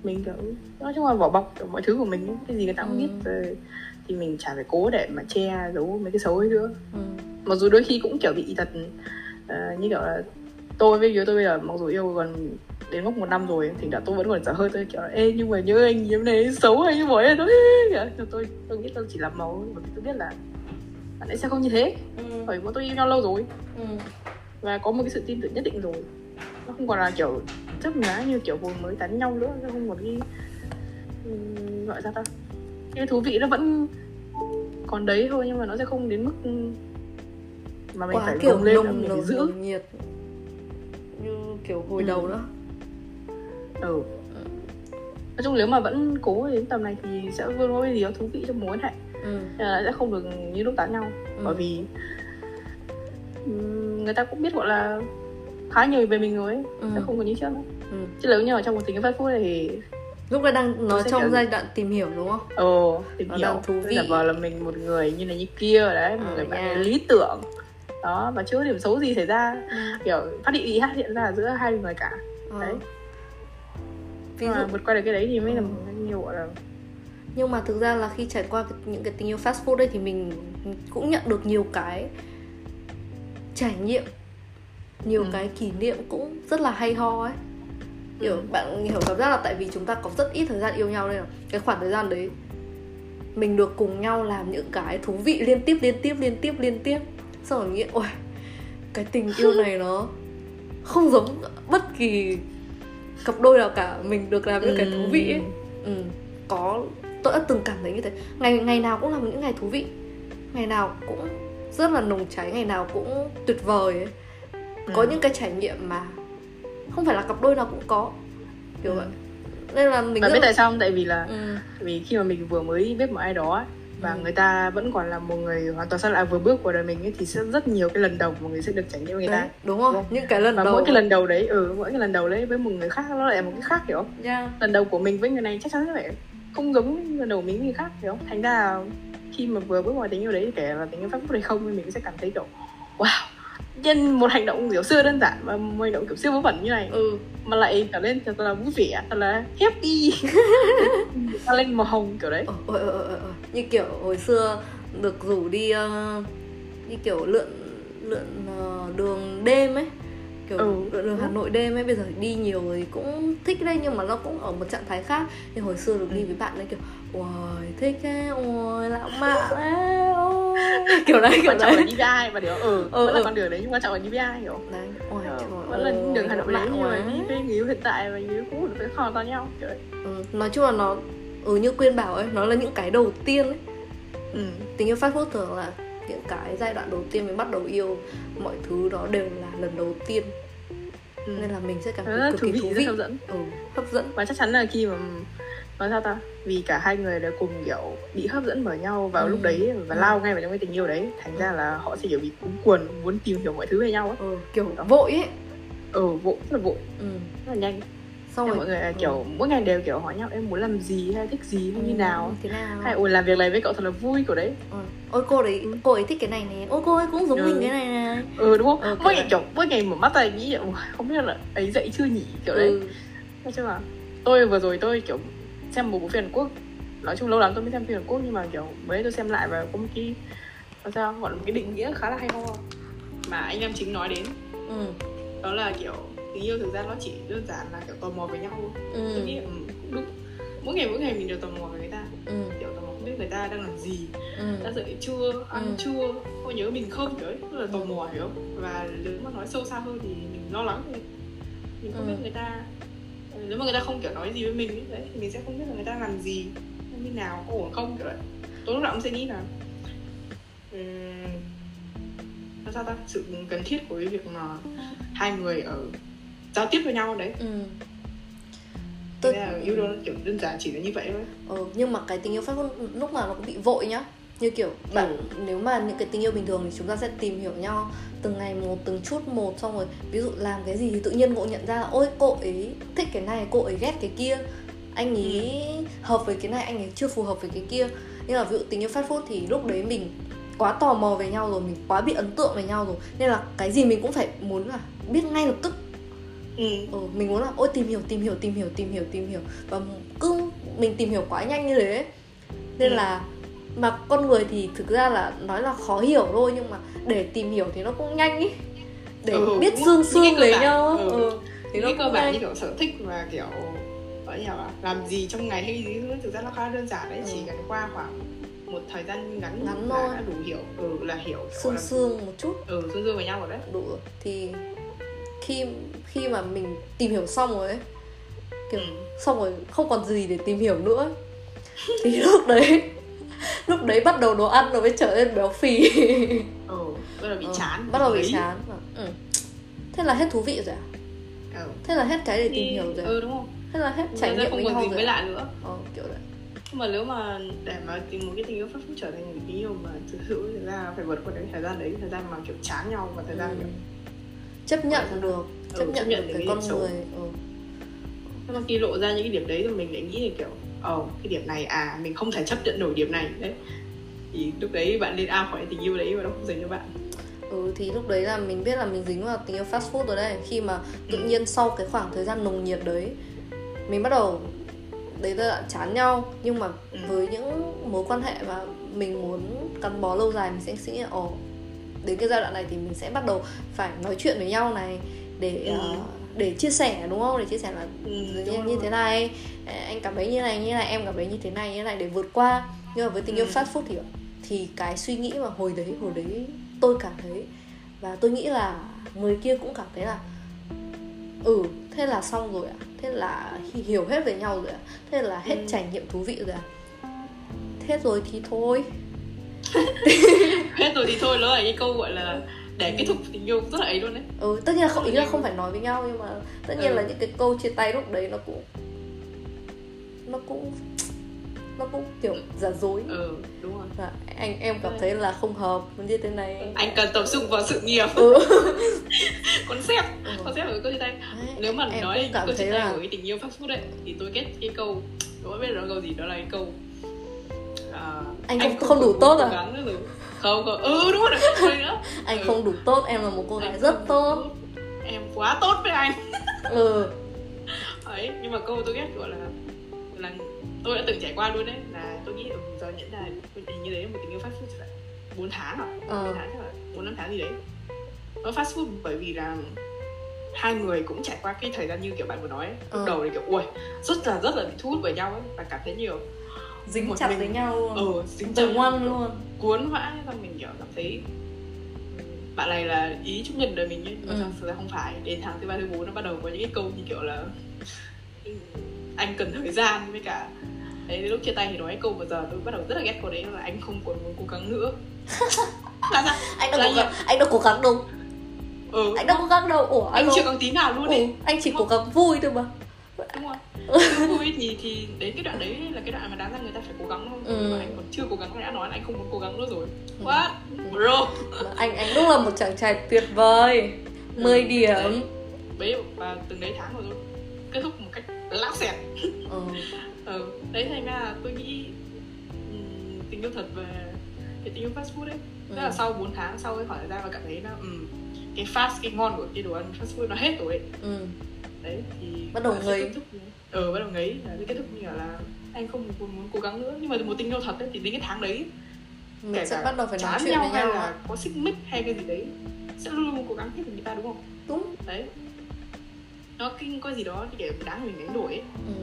Speaker 2: mình kiểu nói chung là vỏ bọc kiểu mọi thứ của mình cái gì người ta cũng
Speaker 1: Ừ.
Speaker 2: biết rồi thì mình chả phải cố để mà che giấu mấy cái xấu ấy nữa
Speaker 1: ừ.
Speaker 2: mặc dù đôi khi cũng kiểu bị thật ờ, như kiểu là tôi với đứa tôi bây giờ mặc dù yêu còn đến mốc một năm rồi thì đã tôi vẫn còn dở hơi tôi kiểu là ê nhưng mà nhớ anh như này xấu hay như vậy. Tôi kiểu, tôi tôi nghĩ tôi chỉ làm màu bởi vì tôi biết là bạn ấy sẽ không như thế.
Speaker 1: Ừ.
Speaker 2: bởi vì bọn tôi yêu nhau lâu rồi.
Speaker 1: Ừ.
Speaker 2: và có một cái sự tin tưởng nhất định rồi. Nó không còn là kiểu chấp nhá như kiểu hồi mới tán nhau nữa nó không còn cái ừm, gọi ra ta? Cái thú vị nó vẫn còn đấy thôi nhưng mà nó sẽ không đến mức mà mình
Speaker 1: quá
Speaker 2: phải
Speaker 1: kiểu
Speaker 2: lên
Speaker 1: nồng
Speaker 2: phải
Speaker 1: nồng
Speaker 2: giữ.
Speaker 1: nồng nhiệt. Như kiểu hồi
Speaker 2: Ừ.
Speaker 1: đầu nữa
Speaker 2: ừ nói chung nếu mà vẫn cố đến tầm này thì sẽ luôn có cái gì đó thú vị trong mối hệ
Speaker 1: ừ.
Speaker 2: Nên là sẽ không được như lúc tán nhau
Speaker 1: Ừ.
Speaker 2: bởi vì người ta cũng biết gọi là khá nhiều về mình rồi ấy
Speaker 1: Ừ.
Speaker 2: sẽ không còn như trước nữa
Speaker 1: Ừ.
Speaker 2: chứ nếu như mà trong một tình yêu phát phút này thì
Speaker 1: lúc đấy đang nói trong
Speaker 2: kiểu-
Speaker 1: giai đoạn tìm hiểu đúng không
Speaker 2: ồ tìm
Speaker 1: Nó
Speaker 2: hiểu
Speaker 1: đang thú vị.
Speaker 2: giả vờ là mình một người như này như kia đấy một
Speaker 1: Ờ,
Speaker 2: người bạn
Speaker 1: nha.
Speaker 2: lý tưởng đó và chưa có điểm xấu gì xảy ra
Speaker 1: ừ.
Speaker 2: kiểu phát hiện gì phát hiện ra giữa hai người cả
Speaker 1: Ờ.
Speaker 2: đấy
Speaker 1: ví
Speaker 2: nhưng mà
Speaker 1: dụ
Speaker 2: vượt qua được cái đấy thì mới là
Speaker 1: Ừ.
Speaker 2: một cái nhiều gọi là
Speaker 1: nhưng mà thực ra là khi trải qua những cái tình yêu fast food đấy thì mình cũng nhận được nhiều cái trải nghiệm nhiều
Speaker 2: Ừ.
Speaker 1: cái kỷ niệm cũng rất là hay ho ấy kiểu
Speaker 2: Ừ.
Speaker 1: bạn hiểu cảm giác là tại vì chúng ta có rất ít thời gian yêu nhau nên là cái khoảng thời gian đấy mình được cùng nhau làm những cái thú vị liên tiếp liên tiếp liên tiếp liên tiếp xong rồi nghĩ ôi cái tình yêu này nó không giống bất kỳ cặp đôi nào cả mình được làm những cái thú vị ấy. Ừ, có tôi đã từng cảm thấy như thế. Ngày ngày nào cũng là những ngày thú vị. Ngày nào cũng rất là nồng cháy ngày nào cũng tuyệt vời ấy. Có
Speaker 2: Ừ.
Speaker 1: những cái trải nghiệm mà không phải là cặp đôi nào cũng có kiểu
Speaker 2: Ừ.
Speaker 1: vậy. Nên là mình
Speaker 2: biết
Speaker 1: là...
Speaker 2: tại sao không? tại vì là
Speaker 1: ừ,
Speaker 2: vì khi mà mình vừa mới biết một ai đó và người ta vẫn còn là một người hoàn toàn xa lạ vừa bước vào đời mình ấy, thì sẽ rất nhiều cái lần đầu mà người sẽ được trải nghiệm người ta
Speaker 1: đúng không
Speaker 2: Đúng.
Speaker 1: những cái lần
Speaker 2: và
Speaker 1: đầu
Speaker 2: mỗi cái lần đầu đấy ừ mỗi cái lần đầu đấy với một người khác nó lại một cái khác hiểu không
Speaker 1: yeah.
Speaker 2: lần đầu của mình với người này chắc chắn sẽ phải không giống lần đầu mình với người khác hiểu không thành ra khi mà vừa bước vào tình yêu đấy kể là tình yêu pháp hay không thì mình sẽ cảm thấy kiểu wow nhân một hành động kiểu xưa đơn giản và một hành động kiểu siêu vớ vẩn như này.
Speaker 1: Ừ.
Speaker 2: Mà lại trở lên thật là vui vẻ thật là happy. Ta lên màu hồng kiểu đấy.
Speaker 1: Ờ, ờ, ờ, ờ. như kiểu hồi xưa được rủ đi ờ, đi kiểu lượn lượn ờ, đường đêm ấy kiểu
Speaker 2: Ừ.
Speaker 1: đường Hà Nội đêm ấy bây giờ đi nhiều rồi cũng thích đấy nhưng mà nó cũng ở một trạng thái khác. Nhưng hồi xưa được đi
Speaker 2: Ừ.
Speaker 1: với bạn ấy kiểu ôi thích ấy ôi lãng mạn ấy ôi. Kiểu đấy kiểu
Speaker 2: là
Speaker 1: đấy.
Speaker 2: đi với ai và điều ừ,
Speaker 1: Ừ,
Speaker 2: vẫn là
Speaker 1: ừ.
Speaker 2: con đường đấy nhưng quan trọng là đi với ai hiểu
Speaker 1: đấy. Ôi
Speaker 2: Ờ,
Speaker 1: trời
Speaker 2: vẫn là đường Hà Nội đấy nhưng mà. đi với người yêu hiện tại và người yêu cũ thì phải hoàn toàn nhau kiểu đấy
Speaker 1: ừ, nói chung là nó ừ như quyên bảo ấy nó là những cái đầu tiên ấy.
Speaker 2: Ừ.
Speaker 1: tình yêu fast food thường là những cái giai đoạn đầu tiên mình bắt đầu yêu. Mọi thứ đó đều là lần đầu tiên
Speaker 2: Ừ.
Speaker 1: nên là mình sẽ cảm thấy
Speaker 2: rất
Speaker 1: cực
Speaker 2: thú
Speaker 1: kỳ
Speaker 2: vị
Speaker 1: thú
Speaker 2: rất
Speaker 1: vị
Speaker 2: hấp dẫn
Speaker 1: ừ, hấp dẫn
Speaker 2: và chắc chắn là khi mà nói sao ta vì cả hai người đều cùng kiểu bị hấp dẫn bởi nhau vào
Speaker 1: Ừ.
Speaker 2: lúc đấy và
Speaker 1: Ừ.
Speaker 2: lao ngay vào trong cái tình yêu đấy thành ra là họ sẽ kiểu bị cuốn cuồng muốn tìm hiểu mọi thứ về nhau ấy
Speaker 1: ừ, kiểu vội ấy
Speaker 2: ừ vội rất là vội
Speaker 1: ừ.
Speaker 2: rất là nhanh
Speaker 1: xong rồi
Speaker 2: mọi người là kiểu mỗi ngày đều kiểu hỏi nhau em muốn làm gì hay thích gì hay như
Speaker 1: ừ,
Speaker 2: nào?
Speaker 1: thế nào
Speaker 2: hay ôi làm việc này với cậu thật là vui kiểu đấy.
Speaker 1: Ừ. ôi cô đấy cô ấy thích cái này này ôi cô ấy cũng giống
Speaker 2: Ừ.
Speaker 1: mình cái này này
Speaker 2: ừ đúng không?
Speaker 1: Ừ,
Speaker 2: mỗi ngày kiểu mỗi ngày mở mắt ra nghĩ "Ủa, không biết là ấy dậy chưa nhỉ? Kiểu đấy.
Speaker 1: Ừ.
Speaker 2: nói chung là tôi vừa rồi tôi kiểu xem một bộ phim Hàn Quốc. Nói chung lâu lắm tôi mới xem phim Hàn Quốc nhưng mà kiểu mới tôi xem lại và có một cái làm sao gọi là một cái định nghĩa khá là hay ho. Mà anh nam chính nói đến.
Speaker 1: Ừ.
Speaker 2: đó là kiểu tình yêu thực ra nó chỉ đơn giản là kiểu tò mò với nhau thôi tôi
Speaker 1: ừ.
Speaker 2: nghĩ là, ừ, cũng đúng mỗi ngày mỗi ngày mình đều tò mò về người ta
Speaker 1: ừ.
Speaker 2: kiểu tò mò không biết người ta đang làm gì
Speaker 1: ừ.
Speaker 2: đã dậy chưa ăn
Speaker 1: Ừ.
Speaker 2: chưa có nhớ mình không kiểu ấy rất là tò mò hiểu không và nếu mà nói sâu xa hơn thì mình lo lắng thì mình không
Speaker 1: Ừ.
Speaker 2: biết người ta nếu mà người ta không kiểu nói gì với mình ấy, đấy thì mình sẽ không biết là người ta làm gì như nào có ổn không kiểu đấy tôi lúc nào cũng sẽ nghĩ là um, là sao ta sự cần thiết của cái việc mà hai người ở giao tiếp với nhau đấy.
Speaker 1: Ừ.
Speaker 2: Tôi...
Speaker 1: Tôi-
Speaker 2: là yêu đương kiểu đơn giản chỉ là như vậy thôi.
Speaker 1: Ừ, nhưng mà cái tình yêu pháp lúc nào nó cũng bị vội nhá. Như kiểu bạn nếu mà những cái tình yêu bình thường thì chúng ta sẽ tìm hiểu nhau từng ngày một từng chút một xong rồi ví dụ làm cái gì thì tự nhiên ngộ nhận ra là ôi cô ấy thích cái này cô ấy ghét cái kia. Anh ấy hợp với cái này anh ấy chưa phù hợp với cái kia. Nhưng mà ví dụ tình yêu fast food thì lúc đấy mình quá tò mò về nhau rồi mình quá bị ấn tượng về nhau rồi. Nên là cái gì mình cũng phải muốn là biết ngay lập tức
Speaker 2: ừ.
Speaker 1: ừ, mình muốn là ôi tìm hiểu tìm hiểu tìm hiểu tìm hiểu tìm hiểu và cứ mình tìm hiểu quá nhanh như thế ấy. nên
Speaker 2: Ừ.
Speaker 1: là mà con người thì thực ra là nói là khó hiểu thôi nhưng mà để tìm hiểu thì nó cũng nhanh ý để
Speaker 2: Ừ,
Speaker 1: biết xương xương
Speaker 2: bản.
Speaker 1: nhau
Speaker 2: Ừ.
Speaker 1: ừ. thì
Speaker 2: những
Speaker 1: nó
Speaker 2: cơ bản như kiểu sở thích và kiểu gọi như là làm gì trong ngày hay gì thực ra nó khá đơn giản đấy chỉ
Speaker 1: Ừ.
Speaker 2: cần qua khoảng một thời gian ngắn,
Speaker 1: Ngắn
Speaker 2: là
Speaker 1: thôi.
Speaker 2: đã đủ hiểu ừ là hiểu
Speaker 1: xương xương một chút
Speaker 2: ừ xương xương với nhau rồi đấy
Speaker 1: đủ thì khi khi mà mình tìm hiểu xong rồi ấy kiểu
Speaker 2: Ừ.
Speaker 1: xong rồi không còn gì để tìm hiểu nữa thì lúc đấy lúc đấy bắt đầu đồ ăn nó mới trở nên béo phì
Speaker 2: ừ bắt đầu bị
Speaker 1: Ờ,
Speaker 2: chán
Speaker 1: bắt đầu bị
Speaker 2: Đấy.
Speaker 1: chán ừ. thế là hết thú vị rồi à
Speaker 2: ừ.
Speaker 1: thế là hết cái để tìm
Speaker 2: Thì-
Speaker 1: hiểu rồi à?
Speaker 2: ừ đúng không
Speaker 1: thế là hết trải nghiệm
Speaker 2: không còn gì mới
Speaker 1: à?
Speaker 2: lạ nữa
Speaker 1: ờ, kiểu đấy
Speaker 2: nhưng mà nếu mà để mà tìm một cái tình yêu phát phúc trở thành một tình yêu mà thực sự thực ra phải vượt qua cái thời gian đấy thời gian mà kiểu chán nhau và thời gian
Speaker 1: ừ.
Speaker 2: kiểu
Speaker 1: chấp nhận được
Speaker 2: Ừ,
Speaker 1: chấp
Speaker 2: chấp
Speaker 1: nhận được cái
Speaker 2: cái
Speaker 1: con
Speaker 2: xấu.
Speaker 1: người ừ.
Speaker 2: nhưng mà khi lộ ra những cái điểm đấy thì mình lại nghĩ là kiểu ồ cái điểm này à mình không thể chấp nhận nổi điểm này đấy thì lúc đấy bạn nên out khỏi tình yêu đấy và nó không dành cho bạn
Speaker 1: ừ thì lúc đấy là mình biết là mình dính vào tình yêu fast food rồi đấy khi mà tự
Speaker 2: Ừ.
Speaker 1: nhiên sau cái khoảng thời gian nồng nhiệt đấy mình bắt đầu đấy là chán nhau nhưng mà
Speaker 2: Ừ.
Speaker 1: với những mối quan hệ mà mình muốn gắn bó lâu dài mình sẽ nghĩ là ồ đến cái giai đoạn này thì mình sẽ bắt đầu phải nói chuyện với nhau này để
Speaker 2: Ừ.
Speaker 1: ờ, để chia sẻ đúng không để chia sẻ là
Speaker 2: Ừ,
Speaker 1: như, thế này anh cảm thấy như này như này em cảm thấy như thế này như này để vượt qua nhưng mà với tình yêu
Speaker 2: Ừ.
Speaker 1: fast food thì thì cái suy nghĩ mà hồi đấy hồi đấy tôi cảm thấy và tôi nghĩ là người kia cũng cảm thấy là ừ thế là xong rồi ạ thế là hi- hiểu hết về nhau rồi ạ thế là hết
Speaker 2: Ừ.
Speaker 1: trải nghiệm thú vị rồi ạ thế rồi thì thôi
Speaker 2: hết rồi thì thôi nó là cái câu gọi là để kết thúc tình yêu rất là ấy luôn đấy
Speaker 1: ừ tất nhiên là không ý là không phải nói với nhau nhưng mà tất nhiên
Speaker 2: Ừ.
Speaker 1: là những cái câu chia tay lúc đấy nó cũng nó cũng nó cũng kiểu giả dối
Speaker 2: ừ đúng rồi
Speaker 1: và anh em cảm thấy là không hợp như thế này
Speaker 2: anh cần tập trung vào sự nghiệp
Speaker 1: ừ.
Speaker 2: concept
Speaker 1: Ừ.
Speaker 2: concept của câu chia tay
Speaker 1: Đấy,
Speaker 2: nếu mà
Speaker 1: em
Speaker 2: nói câu chia tay
Speaker 1: là
Speaker 2: của cái tình yêu fast food ấy thì tôi kết cái câu tôi biết nó câu gì đó là cái câu à,
Speaker 1: Anh không- không đủ
Speaker 2: còn
Speaker 1: tốt à?
Speaker 2: gắng nữa rồi. Không không. Ừ đúng rồi rồi nữa
Speaker 1: anh
Speaker 2: Ừ.
Speaker 1: không đủ tốt em là một cô gái rất tốt.
Speaker 2: đủ em quá tốt với anh.
Speaker 1: Ừ.
Speaker 2: Ấy nhưng mà câu tôi ghét gọi là là tôi đã từng trải qua luôn đấy. Là tôi nghĩ ừ, giờ nhận ra tình như đấy một tình yêu fast food bốn tháng à?
Speaker 1: Ờ.
Speaker 2: bốn tháng chắc là bốn năm tháng gì đấy. Nó fast food bởi vì là hai người cũng trải qua cái thời gian như kiểu bạn vừa nói ấy. lúc
Speaker 1: Ờ.
Speaker 2: đầu thì kiểu ui rất là rất là bị thu hút bởi nhau ấy và cảm thấy nhiều
Speaker 1: dính
Speaker 2: Một
Speaker 1: chặt
Speaker 2: mình-
Speaker 1: với nhau luôn.
Speaker 2: Ờ dính
Speaker 1: từ ngoan luôn.
Speaker 2: Cuốn vãi xong mình kiểu cảm thấy ừ, bạn này là ý chúc nhận đời mình ấy nhưng mà
Speaker 1: Ừ.
Speaker 2: thực ra không phải. Đến tháng thứ ba thứ bốn nó bắt đầu có những cái câu như kiểu là "Ừ, anh cần thời gian với cả đấy lúc chia tay thì nói câu vừa giờ tôi bắt đầu rất là ghét câu đấy là anh không còn muốn cố gắng nữa. Là sao?
Speaker 1: Anh
Speaker 2: là
Speaker 1: cố gắng anh đã cố gắng đâu.
Speaker 2: Ừ
Speaker 1: anh đã cố gắng đâu. Ủa
Speaker 2: anh
Speaker 1: alo.
Speaker 2: chưa có tí nào luôn
Speaker 1: ừ,
Speaker 2: đấy
Speaker 1: anh chỉ cố gắng vui thôi mà.
Speaker 2: Đúng không vui thì thì đến cái đoạn đấy là cái đoạn mà đáng ra người ta phải cố gắng thôi
Speaker 1: Ừ.
Speaker 2: mà anh còn chưa cố gắng đã nói là anh không muốn cố gắng nữa rồi
Speaker 1: Ừ.
Speaker 2: what bro
Speaker 1: Mà anh anh đúng là một chàng trai tuyệt vời 10
Speaker 2: Ừ,
Speaker 1: điểm
Speaker 2: đấy. bấy và từng đấy tháng rồi kết thúc một cách lãng xẹt
Speaker 1: ừ.
Speaker 2: ừ. đấy thành ra là tôi nghĩ ừm, tình yêu thật về cái tình yêu fast food ấy tức là
Speaker 1: Ừ.
Speaker 2: sau 4 tháng sau cái thời gian mà cảm thấy là ừm, cái fast cái ngon của cái đồ ăn fast food nó hết rồi ấy
Speaker 1: ừ.
Speaker 2: đấy thì
Speaker 1: Bắt đầu
Speaker 2: nó ừ bắt đầu là cái kết thúc như là anh không muốn, muốn cố gắng nữa. Nhưng mà một tình yêu thật ấy, thì đến cái tháng đấy
Speaker 1: mình
Speaker 2: kể
Speaker 1: sẽ
Speaker 2: cả
Speaker 1: bắt đầu phải nói chuyện với
Speaker 2: hay
Speaker 1: nhau
Speaker 2: là
Speaker 1: ạ.
Speaker 2: có xích mích hay cái gì đấy sẽ luôn luôn cố gắng hết với người ta đúng không?
Speaker 1: Đúng.
Speaker 2: Đấy. Nó kinh có gì đó thì để đáng mình đánh đổi ấy.
Speaker 1: Ừ.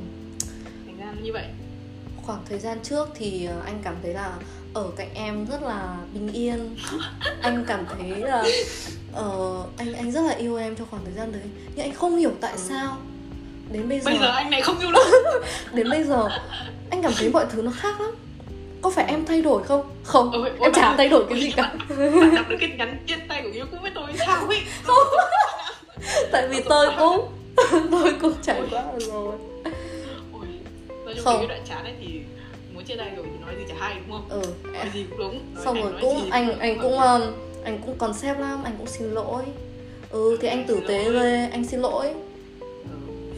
Speaker 2: thành ra như vậy.
Speaker 1: Khoảng thời gian trước thì ờ, anh cảm thấy là ở cạnh em rất là bình yên. Anh cảm thấy là ờ, anh anh rất là yêu em trong khoảng thời gian đấy. Nhưng anh không hiểu tại
Speaker 2: Ừ.
Speaker 1: sao đến bây giờ,
Speaker 2: bây giờ anh này không yêu nữa
Speaker 1: đến bây giờ anh cảm thấy mọi thứ nó khác lắm. Có phải em thay đổi không? Không
Speaker 2: ôi,
Speaker 1: em chả thay đổi cái gì cả.
Speaker 2: bạn? Đọc được cái nhắn chia tay của yêu cũ với tôi sao ấy?
Speaker 1: Tại vì tôi cũng tôi cũng trải qua rồi.
Speaker 2: Ôi nói chung
Speaker 1: Không.
Speaker 2: cái đoạn chán ấy thì muốn chia tay rồi thì nói gì chả hay đúng không?
Speaker 1: Ừ
Speaker 2: nói gì cũng đúng nói
Speaker 1: xong rồi cũng
Speaker 2: gì
Speaker 1: anh anh cũng um, anh cũng concept lắm anh cũng xin lỗi. Ừ thì anh tử tế ghê anh xin lỗi.
Speaker 2: Ừ.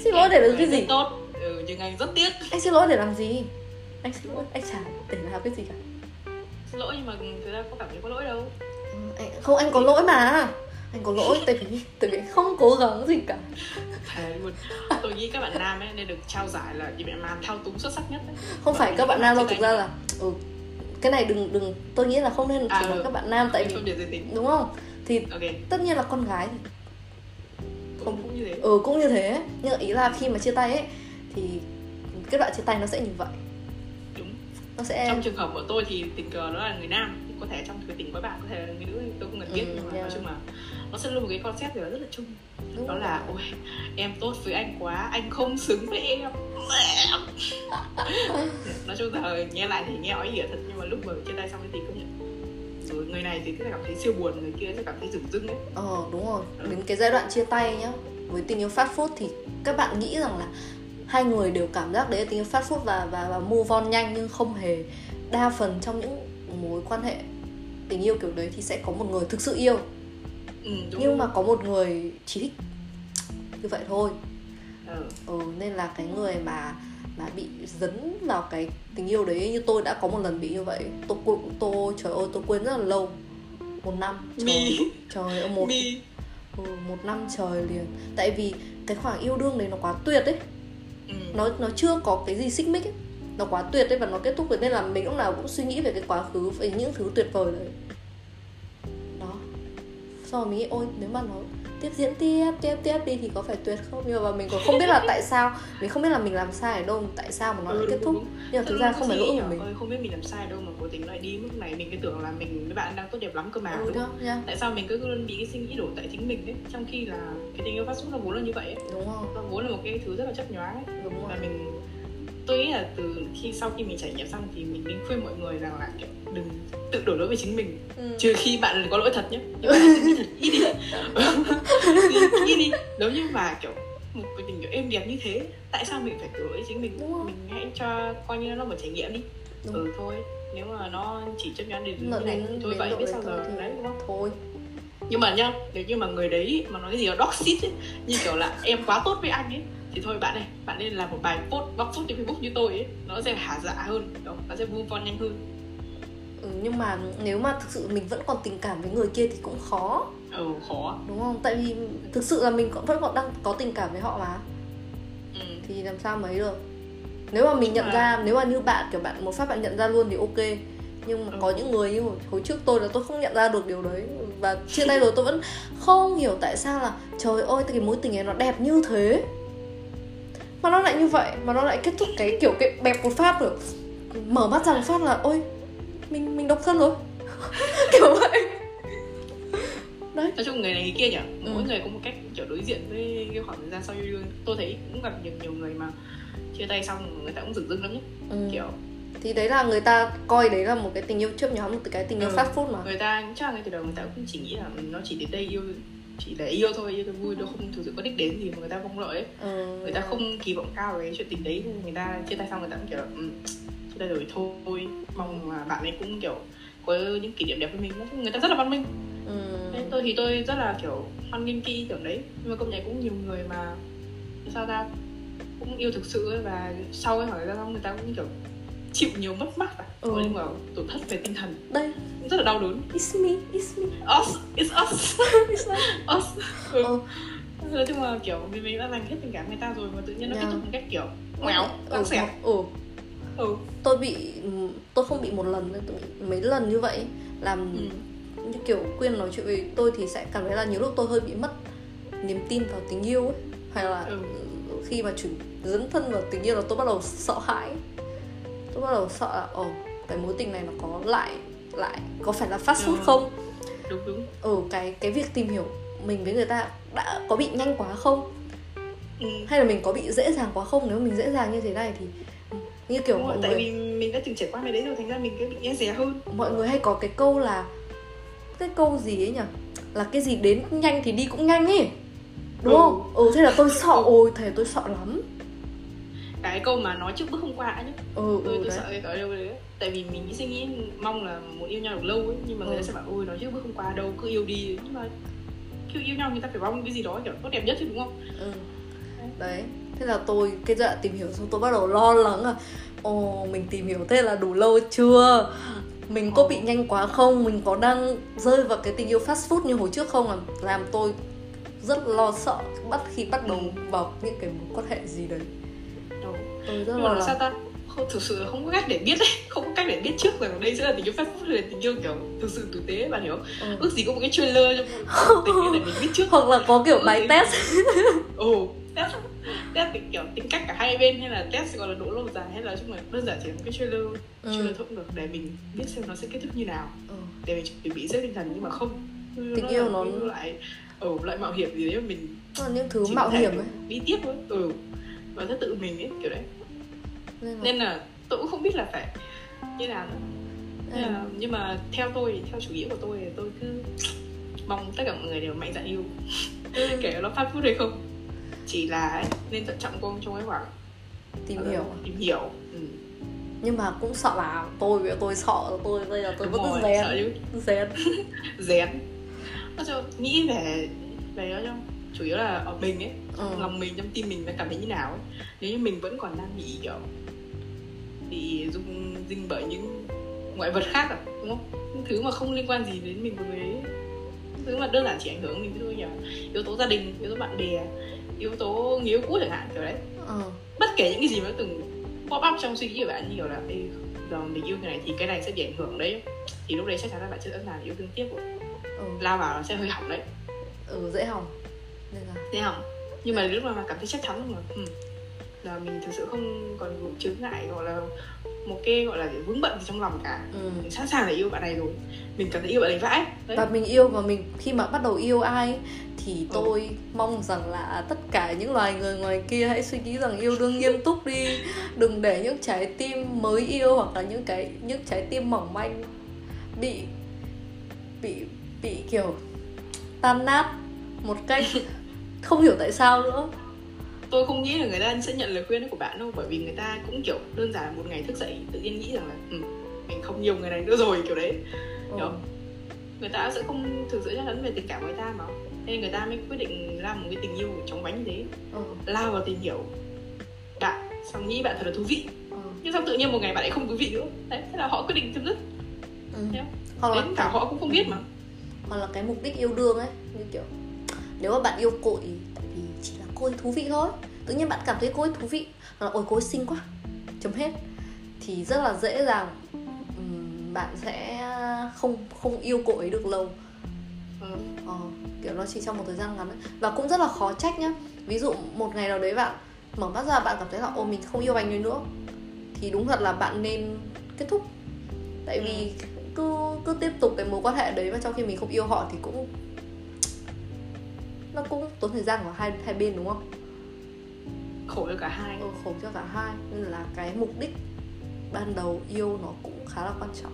Speaker 1: xin lỗi để
Speaker 2: Em
Speaker 1: cái gì?
Speaker 2: Tốt. Ừ, nhưng anh rất tiếc.
Speaker 1: Anh xin lỗi để làm gì? Anh xin lỗi anh chả để làm cái gì cả.
Speaker 2: Xin lỗi nhưng mà thực ra có cảm thấy có lỗi đâu.
Speaker 1: Ừ, anh, không anh có lỗi mà. Anh có lỗi tại vì tại vì không cố gắng gì cả.
Speaker 2: Tôi nghĩ các bạn nam ấy nên được trao giải là chị mẹ màn thao túng xuất sắc nhất ấy.
Speaker 1: không phải các bạn nam đâu thực ra là ừ, cái này đừng đừng tôi nghĩ là không nên chỉ
Speaker 2: À,
Speaker 1: nói
Speaker 2: ừ.
Speaker 1: các bạn nam tại
Speaker 2: không
Speaker 1: vì
Speaker 2: tính.
Speaker 1: Đúng không? Thì
Speaker 2: ok.
Speaker 1: tất nhiên là con gái. Thì
Speaker 2: thế
Speaker 1: ừ cũng như thế. Nhưng ý là khi mà chia tay ấy thì cái đoạn chia tay nó sẽ như vậy.
Speaker 2: Đúng.
Speaker 1: Nó sẽ
Speaker 2: trong trường hợp của tôi thì tình cờ đó là người nam có thể trong người tình với bạn có thể là người nữ thì tôi không cần biết.
Speaker 1: Ừ,
Speaker 2: nhưng mà
Speaker 1: yeah.
Speaker 2: nói chung là nó sẽ luôn một cái concept gì đó rất là chung.
Speaker 1: Đúng
Speaker 2: đó
Speaker 1: rồi.
Speaker 2: là ôi em tốt với anh quá anh không xứng với em. Nói chung là nghe lại thì nghe ói ỉa thật nhưng mà lúc mà chia tay xong thì công nhận rồi người này thì sẽ cảm thấy siêu buồn người kia sẽ cảm thấy rừng rưng ấy.
Speaker 1: Ờ đúng rồi.
Speaker 2: Ừ.
Speaker 1: đến cái giai đoạn chia tay nhá với tình yêu fast food thì các bạn nghĩ rằng là hai người đều cảm giác đấy là tình yêu fast food và và và move on nhanh nhưng không hề đa phần trong những mối quan hệ tình yêu kiểu đấy thì sẽ có một người thực sự yêu.
Speaker 2: Ừ,
Speaker 1: nhưng mà có một người chỉ thích như vậy thôi.
Speaker 2: Ừ.
Speaker 1: ừ, nên là cái người mà mà bị dấn vào cái tình yêu đấy như tôi đã có một lần bị như vậy tôi tôi, tôi trời ơi tôi quên rất là lâu. Một năm. Trời, trời ơi một
Speaker 2: mi
Speaker 1: ừ, một năm trời liền. Tại vì cái khoảng yêu đương đấy nó quá tuyệt ấy.
Speaker 2: Ừ.
Speaker 1: nó nó chưa có cái gì xích mích ấy. Nó quá tuyệt ấy và nó kết thúc rồi nên là mình lúc nào cũng suy nghĩ về cái quá khứ về những thứ tuyệt vời đấy. Đó. Sau rồi mình nghĩ ôi nếu mà nó tiếp diễn tiếp tiếp tiếp đi thì có phải tuyệt không? Nhưng mà mình còn không biết là tại sao mình không biết là mình làm sai ở đâu tại sao mà nó
Speaker 2: Ừ,
Speaker 1: lại kết thúc.
Speaker 2: đúng.
Speaker 1: nhưng mà thực ra không phải lỗi của mình.
Speaker 2: Ôi, không biết mình làm sai đâu mà cố tình lại đi mức này. Mình cứ tưởng là mình với bạn đang tốt đẹp lắm cơ mà
Speaker 1: ừ
Speaker 2: đúng không?
Speaker 1: nha.
Speaker 2: Tại sao mình cứ luôn bị cái suy nghĩ đổ tại chính mình ấy? Trong khi là cái tình yêu fast food nó vốn là như vậy ấy.
Speaker 1: đúng không
Speaker 2: nó vốn là một cái thứ rất là chấp nhoáng ấy.
Speaker 1: Đúng
Speaker 2: và
Speaker 1: rồi.
Speaker 2: mình tôi nghĩ là từ khi sau khi mình trải nghiệm xong thì mình nên khuyên mọi người rằng là kiểu đừng tự đổ lỗi với chính mình.
Speaker 1: Ừ.
Speaker 2: trừ khi bạn có lỗi thật nhé nhưng bạn nghĩ thật ít đi. Ít đi. Nếu như mà kiểu một cái tình yêu êm đẹp như thế tại sao mình phải đổ lỗi chính mình?
Speaker 1: Rồi.
Speaker 2: mình hãy cho coi như nó là một trải nghiệm đi.
Speaker 1: Đúng.
Speaker 2: ừ thôi. Nếu mà nó chỉ chấp nhận đến
Speaker 1: mà
Speaker 2: như này thôi vậy biết sao giờ.
Speaker 1: thì
Speaker 2: đấy đúng không?
Speaker 1: thôi.
Speaker 2: Nhưng mà nhá nếu như mà người đấy mà nói gì đó toxic ấy như kiểu là em quá tốt với anh ấy thì thôi bạn này bạn nên làm một bài post bóc phút trên facebook như tôi ấy. Nó sẽ hả dạ hơn không? nó sẽ move on nhanh hơn.
Speaker 1: Ừ, nhưng mà nếu mà thực sự mình vẫn còn tình cảm với người kia thì cũng khó.
Speaker 2: Ừ khó.
Speaker 1: Đúng không? Tại vì thực sự là mình vẫn còn đang có tình cảm với họ mà.
Speaker 2: Ừ.
Speaker 1: thì làm sao mấy được. Nếu mà mình nhận
Speaker 2: À.
Speaker 1: ra nếu mà như bạn kiểu bạn một phát bạn nhận ra luôn thì ok. Nhưng mà
Speaker 2: Ừ.
Speaker 1: có những người như hồi, trước tôi là tôi không nhận ra được điều đấy. Và chia tay rồi tôi vẫn không hiểu tại sao là trời ơi cái mối tình ấy nó đẹp như thế mà nó lại như vậy mà nó lại kết thúc cái kiểu cái bẹp một phát rồi mở mắt ra một phát là ôi mình mình độc thân rồi. Kiểu vậy. Đấy.
Speaker 2: Nói chung người này người kia nhỉ?
Speaker 1: Ừ.
Speaker 2: mỗi người có một cách kiểu đối diện với cái khoảng thời gian sau yêu đương tôi thấy cũng gặp nhiều nhiều người mà chia tay xong người ta cũng dửng dưng lắm nhé
Speaker 1: ừ.
Speaker 2: kiểu
Speaker 1: thì đấy là người ta coi đấy là một cái tình yêu chớp nhóm một cái tình yêu
Speaker 2: Ừ.
Speaker 1: fast food mà.
Speaker 2: Người ta chắc là ngay từ đầu người ta cũng chỉ nghĩ là nó chỉ đến đây yêu chỉ để yêu thôi yêu cái vui nó không thực sự có đích đến gì mà người ta mong đợi ấy
Speaker 1: ừ.
Speaker 2: người ta không kỳ vọng cao về cái chuyện tình đấy người ta chia tay xong người ta cũng kiểu ừ, chia tay rồi thôi mong là bạn ấy cũng kiểu có những kỷ niệm đẹp với mình người ta rất là văn minh
Speaker 1: ừ.
Speaker 2: Nên tôi thì tôi rất là kiểu hoan nghênh cái ý tưởng đấy nhưng mà công nhận cũng nhiều người mà sao ta cũng yêu thực sự ấy và sau cái thời gian đó người ta cũng kiểu chịu nhiều mất mát à
Speaker 1: Ừ.
Speaker 2: ừ. nhưng mà tổn thất về tinh thần
Speaker 1: đây
Speaker 2: rất là đau đớn
Speaker 1: it's me it's me
Speaker 2: us it's us
Speaker 1: it's me
Speaker 2: us ừ.
Speaker 1: ừ.
Speaker 2: nói chung là kiểu vì mình đã dành hết tình cảm người ta rồi mà tự nhiên nó
Speaker 1: Yeah.
Speaker 2: kết thúc một cách kiểu ngoéo
Speaker 1: ừ.
Speaker 2: căng xẻo
Speaker 1: ừ.
Speaker 2: ừ
Speaker 1: tôi bị tôi không bị một lần tôi bị mấy lần như vậy làm
Speaker 2: ừ
Speaker 1: như kiểu quyên nói chuyện với tôi thì sẽ cảm thấy là nhiều lúc tôi hơi bị mất niềm tin vào tình yêu ấy hay là
Speaker 2: Ừ.
Speaker 1: khi mà chuyển dấn thân vào tình yêu là tôi bắt đầu sợ hãi tôi bắt đầu sợ là ồ cái mối tình này nó có lại lại có phải là fast food
Speaker 2: Ừ.
Speaker 1: không?
Speaker 2: Đúng đúng.
Speaker 1: Ừ cái cái việc tìm hiểu mình với người ta đã có bị nhanh quá không?
Speaker 2: Ừ.
Speaker 1: hay là mình có bị dễ dàng quá không? Nếu mình dễ dàng như thế này thì như kiểu
Speaker 2: Đúng rồi,
Speaker 1: mọi
Speaker 2: tại
Speaker 1: người
Speaker 2: vì mình đã từng trải qua cái đấy rồi thành ra mình cứ bị e dè hơn.
Speaker 1: Mọi người hay có cái câu là cái câu gì ấy nhỉ? Là cái gì đến nhanh thì đi cũng nhanh ấy đúng
Speaker 2: Ừ.
Speaker 1: không? Ừ thế là tôi sợ ôi thề tôi sợ lắm
Speaker 2: cái câu mà nói trước bước không qua nhá.
Speaker 1: Ừ
Speaker 2: tôi
Speaker 1: ừ
Speaker 2: tôi
Speaker 1: đấy.
Speaker 2: sợ cái cỡ đâu đấy. Tại vì mình suy nghĩ mong là muốn yêu nhau được lâu ấy nhưng mà người
Speaker 1: Ừ.
Speaker 2: ta sẽ bảo ôi nói trước bước không qua đâu cứ yêu đi. Nhưng mà kiểu yêu nhau người ta phải mong cái gì đó kiểu tốt đẹp nhất chứ đúng không?
Speaker 1: Ừ. đấy. Thế là tôi cái giai đoạn tìm hiểu xong tôi bắt đầu lo lắng à ồ mình tìm hiểu thế là đủ lâu chưa? Mình có bị nhanh quá không? Mình có đang rơi vào cái tình yêu fast food như hồi trước không? Làm làm tôi rất lo sợ bắt khi bắt đầu vào những cái mối quan hệ gì đấy Rất
Speaker 2: nhưng mà
Speaker 1: lắng
Speaker 2: sao ta? Không thực sự là không có cách để biết đấy không có cách để biết trước rằng đây sẽ là tình yêu food hay là tình yêu kiểu thực sự tử tế bạn hiểu
Speaker 1: Ừ.
Speaker 2: ước gì có một cái trailer trong tình yêu để mình biết trước.
Speaker 1: Hoặc là có kiểu bài
Speaker 2: Ừ.
Speaker 1: test.
Speaker 2: Ồ test. Test cái kiểu tính cách cả hai bên hay là test gọi là độ lâu dài hay là chung là đơn giản chỉ là một cái trailer
Speaker 1: Ừ.
Speaker 2: trailer thôi được để mình biết xem nó sẽ kết thúc như nào.
Speaker 1: Ừ.
Speaker 2: để mình chuẩn bị rất tinh thần nhưng mà không.
Speaker 1: Tình yêu nó-
Speaker 2: là lại ở lại mạo hiểm gì đấy mà mình
Speaker 1: là những thứ mạo hiểm ấy.
Speaker 2: đi tiếp thôi. Ừ và nó tự mình ấy kiểu đấy.
Speaker 1: Nên là,
Speaker 2: nên là tôi cũng không biết là phải như nào nữa. Nên là, nhưng mà theo tôi theo chủ nghĩa của tôi thì tôi cứ mong tất cả mọi người đều mạnh dạn yêu
Speaker 1: ừ,
Speaker 2: kể nó phát phút hay không. Chỉ là ấy, nên thận trọng trong trong cái khoảng
Speaker 1: tìm
Speaker 2: ờ,
Speaker 1: hiểu
Speaker 2: tìm hiểu. Ừ.
Speaker 1: nhưng mà cũng sợ là tôi tôi sợ tôi bây giờ tôi
Speaker 2: Đúng
Speaker 1: vẫn
Speaker 2: rồi,
Speaker 1: rén
Speaker 2: nó cho nghĩ về về nó trong chủ yếu là ở mình ấy
Speaker 1: ừ.
Speaker 2: lòng mình trong tim mình nó cảm thấy như nào ấy. Nếu như mình vẫn còn đang bị kiểu bị rung rinh bởi những ngoại vật khác à đúng không? Những thứ mà không liên quan gì đến mình ấy. Những thứ mà đơn giản chỉ ảnh hưởng mình thôi nhỉ. Yếu tố gia đình yếu tố bạn bè yếu tố người yêu cũ chẳng hạn kiểu đấy.
Speaker 1: Ừ.
Speaker 2: bất kể những cái gì mà từng pop up trong suy nghĩ của bạn như kiểu là Ê, giờ mình yêu người này thì cái này sẽ bị ảnh hưởng đấy. Thì lúc đấy chắc chắn là bạn sẽ sẵn sàng yêu thương tiếp rồi.
Speaker 1: Ừ.
Speaker 2: lao vào nó sẽ hơi hỏng đấy.
Speaker 1: Ừ dễ hỏng
Speaker 2: thế hỏng nhưng mà lúc mà mà cảm thấy chắc chắn là ừ, là mình thực sự không còn chướng ngại gọi là một cái gọi là vướng bận gì trong lòng cả.
Speaker 1: Ừ.
Speaker 2: mình sẵn sàng để yêu bạn này rồi. Mình cảm thấy yêu bạn này vãi. Đấy.
Speaker 1: Và mình yêu và mình khi mà bắt đầu yêu ai thì
Speaker 2: Ừ.
Speaker 1: tôi mong rằng là tất cả những loài người ngoài kia hãy suy nghĩ rằng yêu đương nghiêm túc đi. Đừng để những trái tim mới yêu hoặc là những cái những trái tim mỏng manh bị bị bị kiểu tan nát một cách không hiểu tại sao nữa
Speaker 2: tôi không nghĩ là người ta sẽ nhận lời khuyên của bạn đâu bởi vì người ta cũng kiểu đơn giản một ngày thức dậy tự nhiên nghĩ rằng là ừ, mình không yêu người này nữa rồi kiểu đấy
Speaker 1: ừ.
Speaker 2: Hiểu. người ta sẽ không thực sự chắc chắn về tình cảm của người ta mà nên người ta mới quyết định làm một cái tình yêu chóng vánh như thế
Speaker 1: Ừ.
Speaker 2: lao vào tìm hiểu bạn xong nghĩ bạn thật là thú vị
Speaker 1: Ừ.
Speaker 2: nhưng xong tự nhiên một ngày bạn ấy không thú vị nữa đấy thế là họ quyết định chấm dứt
Speaker 1: Ừ.
Speaker 2: Hiểu.
Speaker 1: hoặc là
Speaker 2: cả họ cũng không biết mà
Speaker 1: hoặc là cái mục đích yêu đương ấy như kiểu nếu mà bạn yêu cô ấy tại vì chỉ là cô ấy thú vị thôi. Tự nhiên bạn cảm thấy cô ấy thú vị hoặc là ôi cô ấy xinh quá chấm hết. Thì rất là dễ dàng bạn sẽ không không yêu cô ấy được lâu.
Speaker 2: Ừ.
Speaker 1: ờ, kiểu nó chỉ trong một thời gian ngắn ấy. và cũng rất là khó trách nhá. Ví dụ một ngày nào đấy bạn mở mắt ra bạn cảm thấy là ô mình không yêu anh ấy nữa. Thì đúng thật là bạn nên kết thúc. Tại vì cứ cứ tiếp tục cái mối quan hệ đấy mà trong khi mình không yêu họ thì cũng nó cũng tốn thời gian của hai hai bên đúng không?
Speaker 2: khổ cho cả hai
Speaker 1: Ừ, khổ cho cả hai nên là cái mục đích ban đầu yêu nó cũng khá là quan trọng.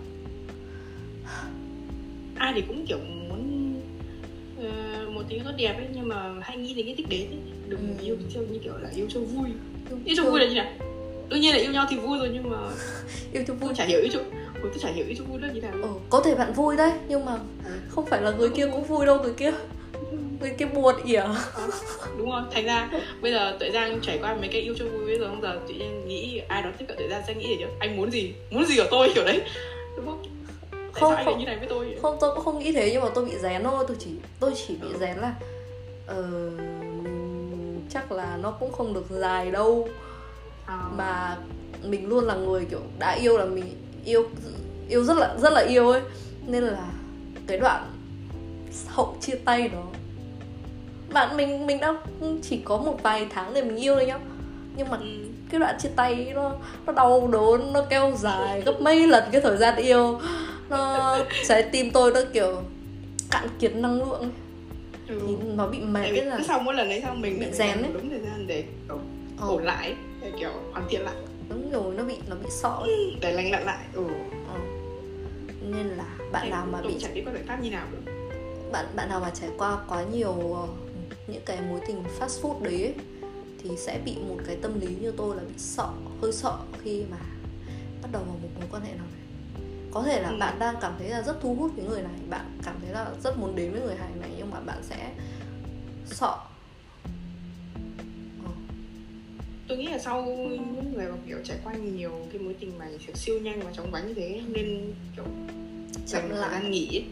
Speaker 2: ai thì cũng kiểu muốn ờ, một tiếng tốt đẹp ấy nhưng mà hãy nghĩ đến cái đích đến ấy. đừng
Speaker 1: Ừ.
Speaker 2: yêu theo như kiểu là yêu cho vui
Speaker 1: Yêu,
Speaker 2: yêu cho vui là như nào đương nhiên là yêu nhau thì vui rồi nhưng mà
Speaker 1: yêu cho vui.
Speaker 2: chả hiểu yêu cho tôi chả hiểu yêu cho vui là như nào
Speaker 1: Ừ, có thể bạn vui đấy nhưng mà
Speaker 2: Ừ.
Speaker 1: không phải là người kia cũng vui đâu người kia người kia buồn ỉa.
Speaker 2: Đúng không thành ra bây giờ tuệ giang trải qua mấy cái yêu cho vui bây giờ bây giờ tự nhiên nghĩ ai đó tiếp cận tuệ giang sẽ nghĩ chứ anh muốn gì? Muốn gì ở tôi? Kiểu đấy. Đúng không? Tại
Speaker 1: Không,
Speaker 2: sao
Speaker 1: không.
Speaker 2: như này với tôi? Vậy?
Speaker 1: Không tôi cũng không nghĩ thế nhưng mà tôi bị rén thôi, tôi chỉ tôi chỉ bị rén là ờ mình chắc là nó cũng không được dài đâu.
Speaker 2: À,
Speaker 1: mà mình luôn là người kiểu đã yêu là mình yêu yêu rất là rất là yêu ấy. Nên là cái đoạn hậu chia tay đó bạn mình mình đã chỉ có một vài tháng để mình yêu thôi nhá nhưng mà
Speaker 2: ừ.
Speaker 1: cái đoạn chia tay nó nó đau đớn nó kéo dài gấp mấy lần cái thời gian yêu nó trái tim tôi nó kiểu cạn kiệt năng lượng.
Speaker 2: Ừ.
Speaker 1: thì nó bị mệt ấy là
Speaker 2: sau mỗi lần đấy xong mình
Speaker 1: bị ấy.
Speaker 2: đúng thời gian để
Speaker 1: Ờ,
Speaker 2: ổn lại để kiểu hoàn thiện lại
Speaker 1: đúng rồi nó bị nó bị sợ ấy.
Speaker 2: để lành lặn lại ừ
Speaker 1: Ờ. nên là bạn
Speaker 2: Em
Speaker 1: nào mà bị
Speaker 2: chẳng biết có giải pháp như nào nữa
Speaker 1: bạn bạn nào mà trải qua quá nhiều những cái mối tình fast food đấy ấy, thì sẽ bị một cái tâm lý như tôi là bị sợ hơi sợ khi mà bắt đầu vào một mối quan hệ nào đấy có thể là
Speaker 2: Ừ.
Speaker 1: bạn đang cảm thấy là rất thu hút với người này bạn cảm thấy là rất muốn đến với người này này nhưng mà bạn sẽ sợ Ờ,
Speaker 2: tôi nghĩ là sau những người mà kiểu trải qua nhiều cái mối tình mà siêu nhanh và chóng vánh như thế nên kiểu
Speaker 1: Chậm lại.
Speaker 2: nghỉ ấy.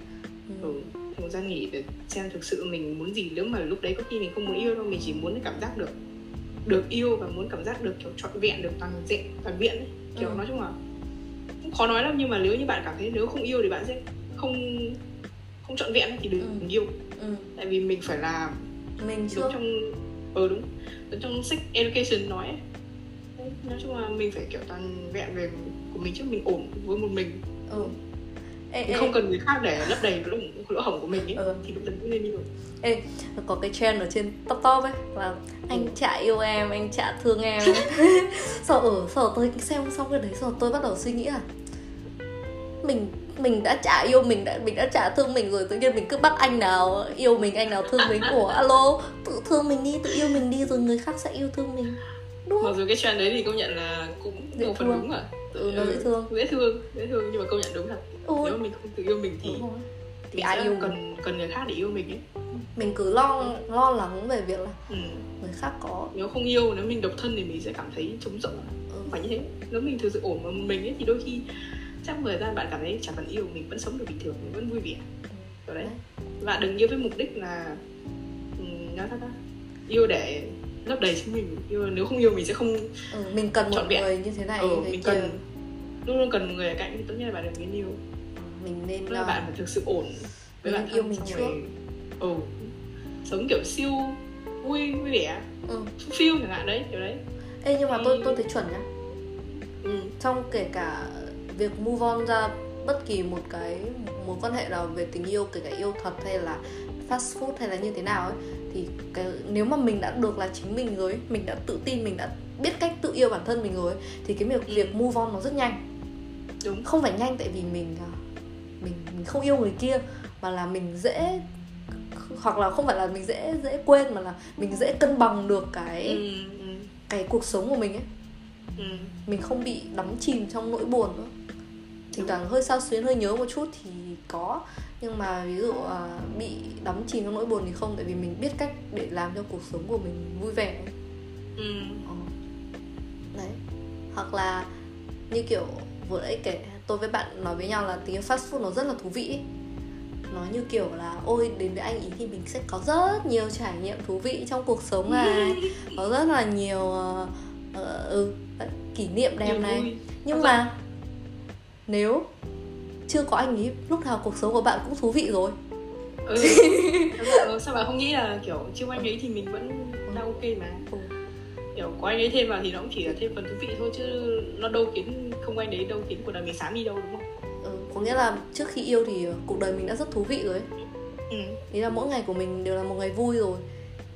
Speaker 1: Ừ.
Speaker 2: ừ, thời gian nghỉ để xem thực sự mình muốn gì nếu mà lúc đấy có khi mình không muốn yêu đâu mình chỉ muốn cảm giác được được yêu và muốn cảm giác được kiểu trọn vẹn được toàn diện toàn viện ấy. kiểu
Speaker 1: Ừ.
Speaker 2: nói chung là cũng khó nói lắm nhưng mà nếu như bạn cảm thấy nếu không yêu thì bạn sẽ không không trọn vẹn thì đừng
Speaker 1: Ừ.
Speaker 2: yêu
Speaker 1: Ừ.
Speaker 2: tại vì mình phải là
Speaker 1: mình chưa
Speaker 2: đúng trong ờ đúng đúng trong sex education nói ấy. Nói chung là mình phải kiểu toàn vẹn về của mình trước mình ổn với một mình
Speaker 1: ừ. Ê,
Speaker 2: mình
Speaker 1: ê,
Speaker 2: không cần người khác để lấp đầy lỗ, lỗ hổng của mình ấy
Speaker 1: Ừ.
Speaker 2: thì lúc đấy mới nên yêu
Speaker 1: ê, có cái trend ở trên top top ấy là anh
Speaker 2: Ừ.
Speaker 1: chả yêu em anh chả thương em. Sau ở sau tôi xem xong cái đấy sau tôi bắt đầu suy nghĩ là mình mình đã chả yêu mình đã mình đã chả thương mình rồi tự nhiên mình cứ bắt anh nào yêu mình anh nào thương mình. Của alo tự thương mình đi tự yêu mình đi rồi người khác sẽ yêu thương mình. Đúng
Speaker 2: mặc
Speaker 1: không
Speaker 2: dù cái trend đấy thì công nhận là cũng
Speaker 1: Dễ
Speaker 2: một phần đúng rồi.
Speaker 1: Ừ, nó dễ thương.
Speaker 2: dễ thương dễ thương nhưng mà công nhận đúng thật
Speaker 1: ôi
Speaker 2: nếu mà mình không tự yêu mình thì
Speaker 1: rồi. thì
Speaker 2: mình
Speaker 1: ai yêu mình?
Speaker 2: cần cần người khác để yêu mình ấy.
Speaker 1: Mình cứ lo lo lắng về việc là
Speaker 2: ừ.
Speaker 1: người khác có
Speaker 2: nếu không yêu nếu mình độc thân thì mình sẽ cảm thấy trống rỗng.
Speaker 1: Ừ,
Speaker 2: phải như thế. Nếu mình thực sự ổn với mình ấy thì đôi khi trong thời gian bạn cảm thấy chẳng cần yêu mình vẫn sống được bình thường mình vẫn vui vẻ. Kiểu đấy. Và đừng yêu với mục đích là um, nói sao ta. Yêu để lấp đầy chính mình. Yêu nếu không yêu mình sẽ không
Speaker 1: ừ, mình cần một
Speaker 2: vẹn.
Speaker 1: người như thế này
Speaker 2: ừ, mình cần luôn luôn cần một người ở cạnh. Thì tốt nhất là bạn đừng nên yêu
Speaker 1: mình nên
Speaker 2: là bạn phải thực sự ổn với
Speaker 1: Mình
Speaker 2: bản
Speaker 1: yêu
Speaker 2: thân
Speaker 1: mình trước.
Speaker 2: rồi ừ sống kiểu siêu vui vui vẻ
Speaker 1: ừ.
Speaker 2: phiêu chẳng hạn đấy kiểu đấy
Speaker 1: Ê, nhưng mà tôi tôi thấy chuẩn nhá
Speaker 2: ừ.
Speaker 1: trong kể cả việc move on ra bất kỳ một cái mối quan hệ nào về tình yêu kể cả yêu thật hay là fast food hay là như thế nào ấy thì cái nếu mà mình đã được là chính mình rồi mình đã tự tin mình đã biết cách tự yêu bản thân mình rồi thì cái việc
Speaker 2: Ừ.
Speaker 1: việc move on nó rất nhanh
Speaker 2: đúng
Speaker 1: không phải nhanh tại vì mình à, mình mình không yêu người kia mà là mình dễ hoặc là không phải là mình dễ dễ quên mà là mình dễ cân bằng được cái
Speaker 2: ừ, ừ,
Speaker 1: cái cuộc sống của mình ấy
Speaker 2: ừ.
Speaker 1: mình không bị đắm chìm trong nỗi buồn nữa thỉnh thoảng hơi sao xuyến hơi nhớ một chút thì có nhưng mà ví dụ à, bị đắm chìm trong nỗi buồn thì không tại vì mình biết cách để làm cho cuộc sống của mình vui vẻ ấy.
Speaker 2: ừ.
Speaker 1: Ờ. đấy hoặc là như kiểu vừa nãy kể tôi với bạn nói với nhau là yêu fast food nó rất là thú vị ấy. nó như kiểu là ôi đến với anh ý thì mình sẽ có rất nhiều trải nghiệm thú vị trong cuộc sống này có rất là nhiều ờ, ừ, đấy, kỷ niệm đẹp này nhưng
Speaker 2: ra-
Speaker 1: mà nếu chưa có anh ý lúc nào cuộc sống của bạn cũng thú vị rồi
Speaker 2: ừ. Ừ, sao bạn không nghĩ là kiểu chưa anh ấy thì mình vẫn đang ok mà
Speaker 1: Ừ.
Speaker 2: kiểu có anh ấy thêm vào thì nó cũng chỉ là thêm phần thú vị thôi chứ nó đâu khiến không anh ấy đâu khiến cuộc đời mình sáng đi đâu đúng không?
Speaker 1: Ừ, có nghĩa là trước khi yêu thì cuộc đời mình đã rất thú vị rồi ấy.
Speaker 2: ừ.
Speaker 1: ý là mỗi ngày của mình đều là một ngày vui rồi.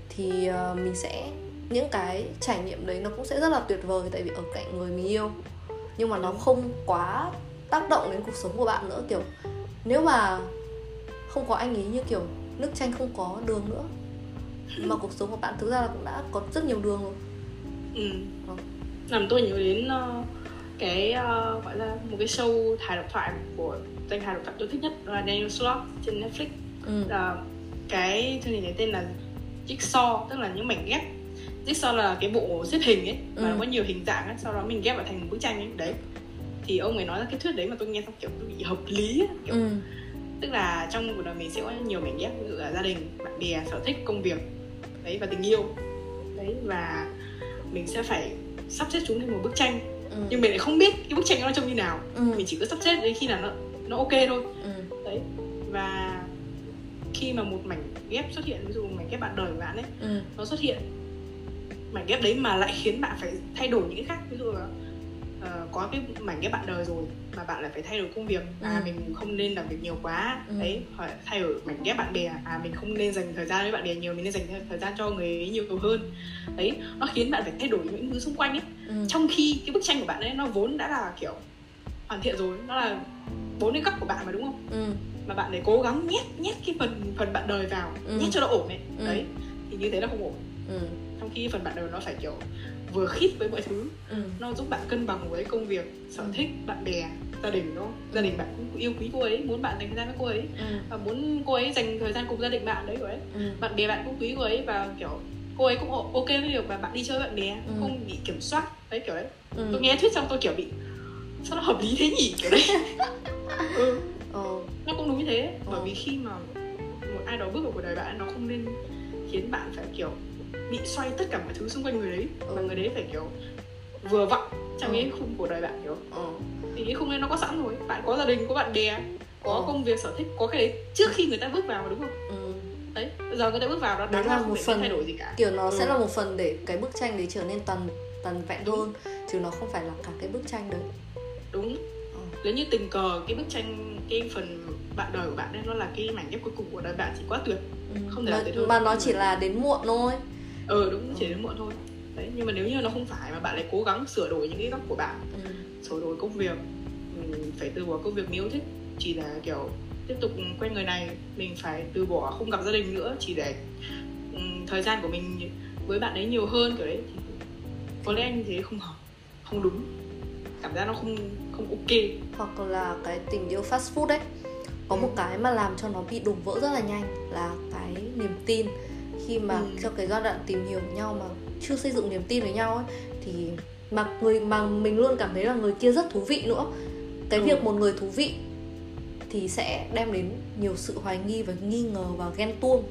Speaker 1: Thì ờ, mình sẽ những cái trải nghiệm đấy nó cũng sẽ rất là tuyệt vời tại vì ở cạnh người mình yêu. Nhưng mà nó không quá tác động đến cuộc sống của bạn nữa kiểu nếu mà không có anh ấy như kiểu nước chanh không có đường nữa mà cuộc sống của bạn thực ra là cũng đã có rất nhiều đường rồi
Speaker 2: ừ.
Speaker 1: Ừ.
Speaker 2: làm tôi nhớ đến ờ, cái ờ, gọi là một cái show hài độc thoại của danh hài độc thoại tôi thích nhất là Daniel Sloth trên Netflix
Speaker 1: ừ.
Speaker 2: là cái chương trình này tên là Jigsaw tức là những mảnh ghép Jigsaw là cái bộ xếp hình ấy mà
Speaker 1: Ừ.
Speaker 2: nó có nhiều hình dạng ấy sau đó mình ghép vào thành một bức tranh ấy đấy thì ông ấy nói ra cái thuyết đấy mà tôi nghe xong kiểu tôi bị hợp lý ấy. kiểu
Speaker 1: ừ.
Speaker 2: tức là trong cuộc đời mình sẽ có nhiều mảnh ghép ví dụ là gia đình bạn bè sở thích công việc đấy và tình yêu đấy và mình sẽ phải sắp xếp chúng thành một bức tranh
Speaker 1: ừ.
Speaker 2: nhưng mình lại không biết cái bức tranh nó trông như nào
Speaker 1: ừ.
Speaker 2: mình chỉ có sắp xếp đến khi nào nó nó ok thôi
Speaker 1: ừ.
Speaker 2: đấy và khi mà một mảnh ghép xuất hiện ví dụ mảnh ghép bạn đời của bạn ấy
Speaker 1: ừ.
Speaker 2: nó xuất hiện mảnh ghép đấy mà lại khiến bạn phải thay đổi những cái khác ví dụ là ờ, có cái mảnh ghép bạn đời rồi mà bạn lại phải thay đổi công việc à
Speaker 1: Ừ.
Speaker 2: mình không nên làm việc nhiều quá
Speaker 1: Ừ.
Speaker 2: đấy hoặc thay đổi mảnh ghép bạn bè à mình không nên dành thời gian với bạn bè nhiều mình nên dành thời gian cho người ấy nhiều hơn đấy nó khiến bạn phải thay đổi những thứ xung quanh ấy
Speaker 1: ừ.
Speaker 2: trong khi cái bức tranh của bạn ấy nó vốn đã là kiểu hoàn thiện rồi nó là bốn cái góc của bạn mà đúng không
Speaker 1: ừ.
Speaker 2: mà bạn để cố gắng nhét nhét cái phần phần bạn đời vào
Speaker 1: Ừ.
Speaker 2: nhét cho nó ổn ấy
Speaker 1: Ừ.
Speaker 2: đấy thì như thế là không ổn
Speaker 1: ừ.
Speaker 2: trong khi phần bạn đời nó phải kiểu vừa khít với mọi thứ
Speaker 1: ừ.
Speaker 2: nó giúp bạn cân bằng với công việc sở
Speaker 1: Ừ.
Speaker 2: thích bạn bè gia đình đúng không gia đình bạn cũng yêu quý cô ấy muốn bạn dành thời gian với cô ấy
Speaker 1: ừ.
Speaker 2: và muốn cô ấy dành thời gian cùng gia đình bạn đấy rồi ấy
Speaker 1: ừ.
Speaker 2: bạn bè bạn cũng quý cô ấy và kiểu cô ấy cũng ok với việc mà bạn đi chơi bạn bè
Speaker 1: Ừ.
Speaker 2: không bị kiểm soát đấy kiểu đấy
Speaker 1: ừ.
Speaker 2: tôi nghe thuyết xong tôi kiểu bị sao nó hợp lý thế nhỉ kiểu đấy ừ,
Speaker 1: ờ,
Speaker 2: nó cũng đúng như thế bởi
Speaker 1: Ừ.
Speaker 2: vì khi mà một ai đó bước vào cuộc đời bạn nó không nên khiến bạn phải kiểu bị xoay tất cả mọi thứ xung quanh người đấy mà
Speaker 1: Ừ.
Speaker 2: người đấy phải kiểu vừa vặn trong
Speaker 1: Ừ.
Speaker 2: cái khung cuộc đời bạn kiểu
Speaker 1: ờ.
Speaker 2: Thì cái khung đấy nó có sẵn rồi bạn có gia đình có bạn bè có
Speaker 1: Ừ.
Speaker 2: công việc sở thích có cái đấy trước khi người ta bước vào mà đúng không
Speaker 1: Ừ.
Speaker 2: đấy giờ người ta bước vào đó đáng
Speaker 1: là
Speaker 2: không
Speaker 1: một phần
Speaker 2: thay đổi gì cả
Speaker 1: kiểu nó sẽ
Speaker 2: Ừ.
Speaker 1: là một phần để cái bức tranh đấy trở nên toàn toàn vẹn
Speaker 2: Đúng.
Speaker 1: hơn chứ nó không phải là cả cái bức tranh đấy
Speaker 2: đúng
Speaker 1: Ờ.
Speaker 2: nếu như tình cờ cái bức tranh cái phần bạn đời của bạn đấy nó là cái mảnh ghép cuối cùng của đời bạn thì quá tuyệt
Speaker 1: ừ.
Speaker 2: Không thể
Speaker 1: mà,
Speaker 2: hơn.
Speaker 1: mà nó chỉ là đến muộn thôi
Speaker 2: ờ đúng chỉ đến muộn thôi đấy nhưng mà nếu như nó không phải mà bạn lại cố gắng sửa đổi những cái góc của bạn
Speaker 1: ừ.
Speaker 2: Sửa đổi công việc. Mình phải từ bỏ công việc yêu thích chỉ là kiểu tiếp tục quen người này mình phải từ bỏ không gặp gia đình nữa chỉ để ừm, thời gian của mình với bạn ấy nhiều hơn kiểu đấy. Thì có lẽ như thế không hợp không đúng. Cảm giác nó không không ok.
Speaker 1: Hoặc là cái tình yêu fast food đấy có
Speaker 2: Ừ.
Speaker 1: một cái mà làm cho nó bị đổ vỡ rất là nhanh là cái niềm tin. Khi mà
Speaker 2: Ừ.
Speaker 1: trong cái giai đoạn tìm hiểu nhau mà chưa xây dựng niềm tin với nhau ấy thì mà người mà mình luôn cảm thấy là người kia rất thú vị nữa cái
Speaker 2: Ừ.
Speaker 1: việc một người thú vị thì sẽ đem đến nhiều sự hoài nghi và nghi ngờ và ghen tuông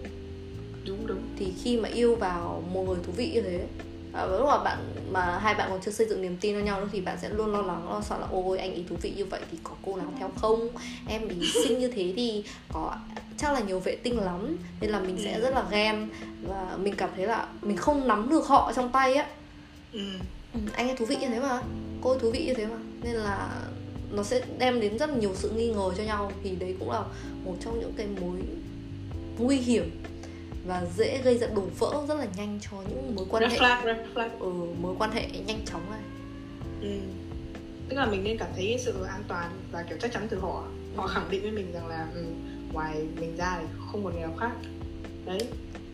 Speaker 2: đúng đúng
Speaker 1: thì khi mà yêu vào một người thú vị như thế à, lúc mà bạn mà hai bạn còn chưa xây dựng niềm tin với nhau nữa thì bạn sẽ luôn lo lắng lo sợ là ôi anh ý thú vị như vậy thì có cô nào theo không em ý xinh như thế thì có chắc là nhiều vệ tinh lắm nên là mình sẽ
Speaker 2: Ừ.
Speaker 1: rất là ghen và mình cảm thấy là mình không nắm được họ trong tay á
Speaker 2: ừ.
Speaker 1: Ừ, anh ấy thú vị như thế mà. Cô ấy thú vị như thế mà. Nên là nó sẽ đem đến rất nhiều sự nghi ngờ cho nhau. Thì đấy cũng là một trong những cái mối nguy hiểm và dễ gây ra đổ vỡ rất là nhanh cho những mối quan
Speaker 2: red
Speaker 1: hệ.
Speaker 2: flag red flag.
Speaker 1: Ừ, mối quan hệ nhanh chóng này.
Speaker 2: Ừ. tức là mình nên cảm thấy sự an toàn và kiểu chắc chắn từ họ. Họ
Speaker 1: Ừ.
Speaker 2: khẳng định với mình rằng là ừ, ngoài mình ra thì không còn người nào khác. Đấy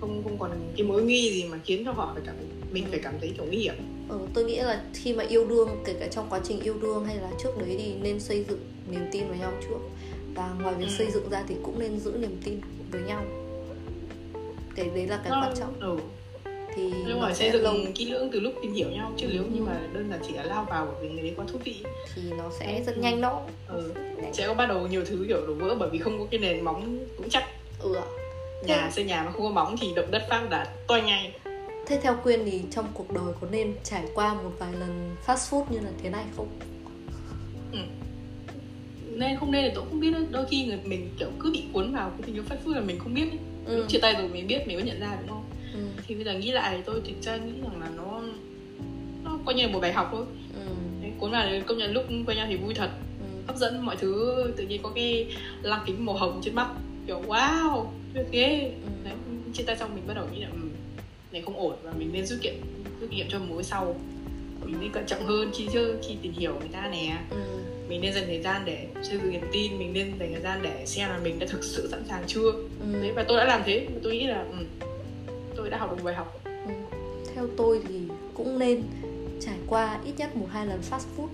Speaker 2: không không còn cái mối nghi gì mà khiến cho họ phải cảm mình
Speaker 1: Ừ.
Speaker 2: phải cảm thấy kiểu nguy hiểm
Speaker 1: ừ, tôi nghĩ là khi mà yêu đương kể cả trong quá trình yêu đương hay là trước đấy thì nên xây dựng niềm tin với nhau trước và ngoài việc
Speaker 2: Ừ.
Speaker 1: xây dựng ra thì cũng nên giữ niềm tin với nhau cái đấy là cái
Speaker 2: Nó-
Speaker 1: quan trọng
Speaker 2: ừ.
Speaker 1: thì
Speaker 2: nhưng mà xây dựng kỹ lưỡng từ lúc tìm hiểu nhau chứ nếu như
Speaker 1: Ừ.
Speaker 2: mà đơn giản chỉ là lao vào bởi vì người đấy quá thú vị
Speaker 1: thì nó sẽ
Speaker 2: Ừ.
Speaker 1: rất nhanh đó
Speaker 2: ừ. sẽ có bắt đầu nhiều thứ kiểu đổ vỡ bởi vì không có cái nền móng vững chắc
Speaker 1: ừ
Speaker 2: nhà xây nhà mà không có móng thì động đất phát là toi ngay
Speaker 1: Thế theo Quyên thì trong cuộc đời có nên trải qua một vài lần fast food như là thế này không?
Speaker 2: nên không nên thì tôi cũng không biết nữa. đôi khi người mình kiểu cứ bị cuốn vào cái tình yêu phát phước là mình không biết ấy.
Speaker 1: Ừ.
Speaker 2: lúc chia tay rồi mình biết mình mới nhận ra đúng không
Speaker 1: Ừ.
Speaker 2: thì bây giờ nghĩ lại thì tôi thực ra nghĩ rằng là nó nó coi như là một bài học thôi
Speaker 1: Ừ.
Speaker 2: Đấy, cuốn vào công nhận lúc quen nhau thì vui thật
Speaker 1: Ừ.
Speaker 2: hấp dẫn mọi thứ tự nhiên có cái lăng kính màu hồng trên mắt kiểu wow tuyệt ghê
Speaker 1: Ừ.
Speaker 2: đấy chia tay xong mình bắt đầu nghĩ là ừ, này không ổn và mình nên rút kinh rút kinh nghiệm cho mối sau mình nên cẩn trọng hơn khi chưa khi tìm hiểu người ta nè
Speaker 1: Ừ.
Speaker 2: mình nên dành thời gian để xây dựng niềm tin mình nên dành thời gian để xem là mình đã thực sự sẵn sàng chưa
Speaker 1: Ừ.
Speaker 2: đấy và tôi đã làm thế tôi nghĩ là ừ, tôi đã học được bài học
Speaker 1: Ừ. Theo tôi thì cũng nên trải qua ít nhất một hai lần fast food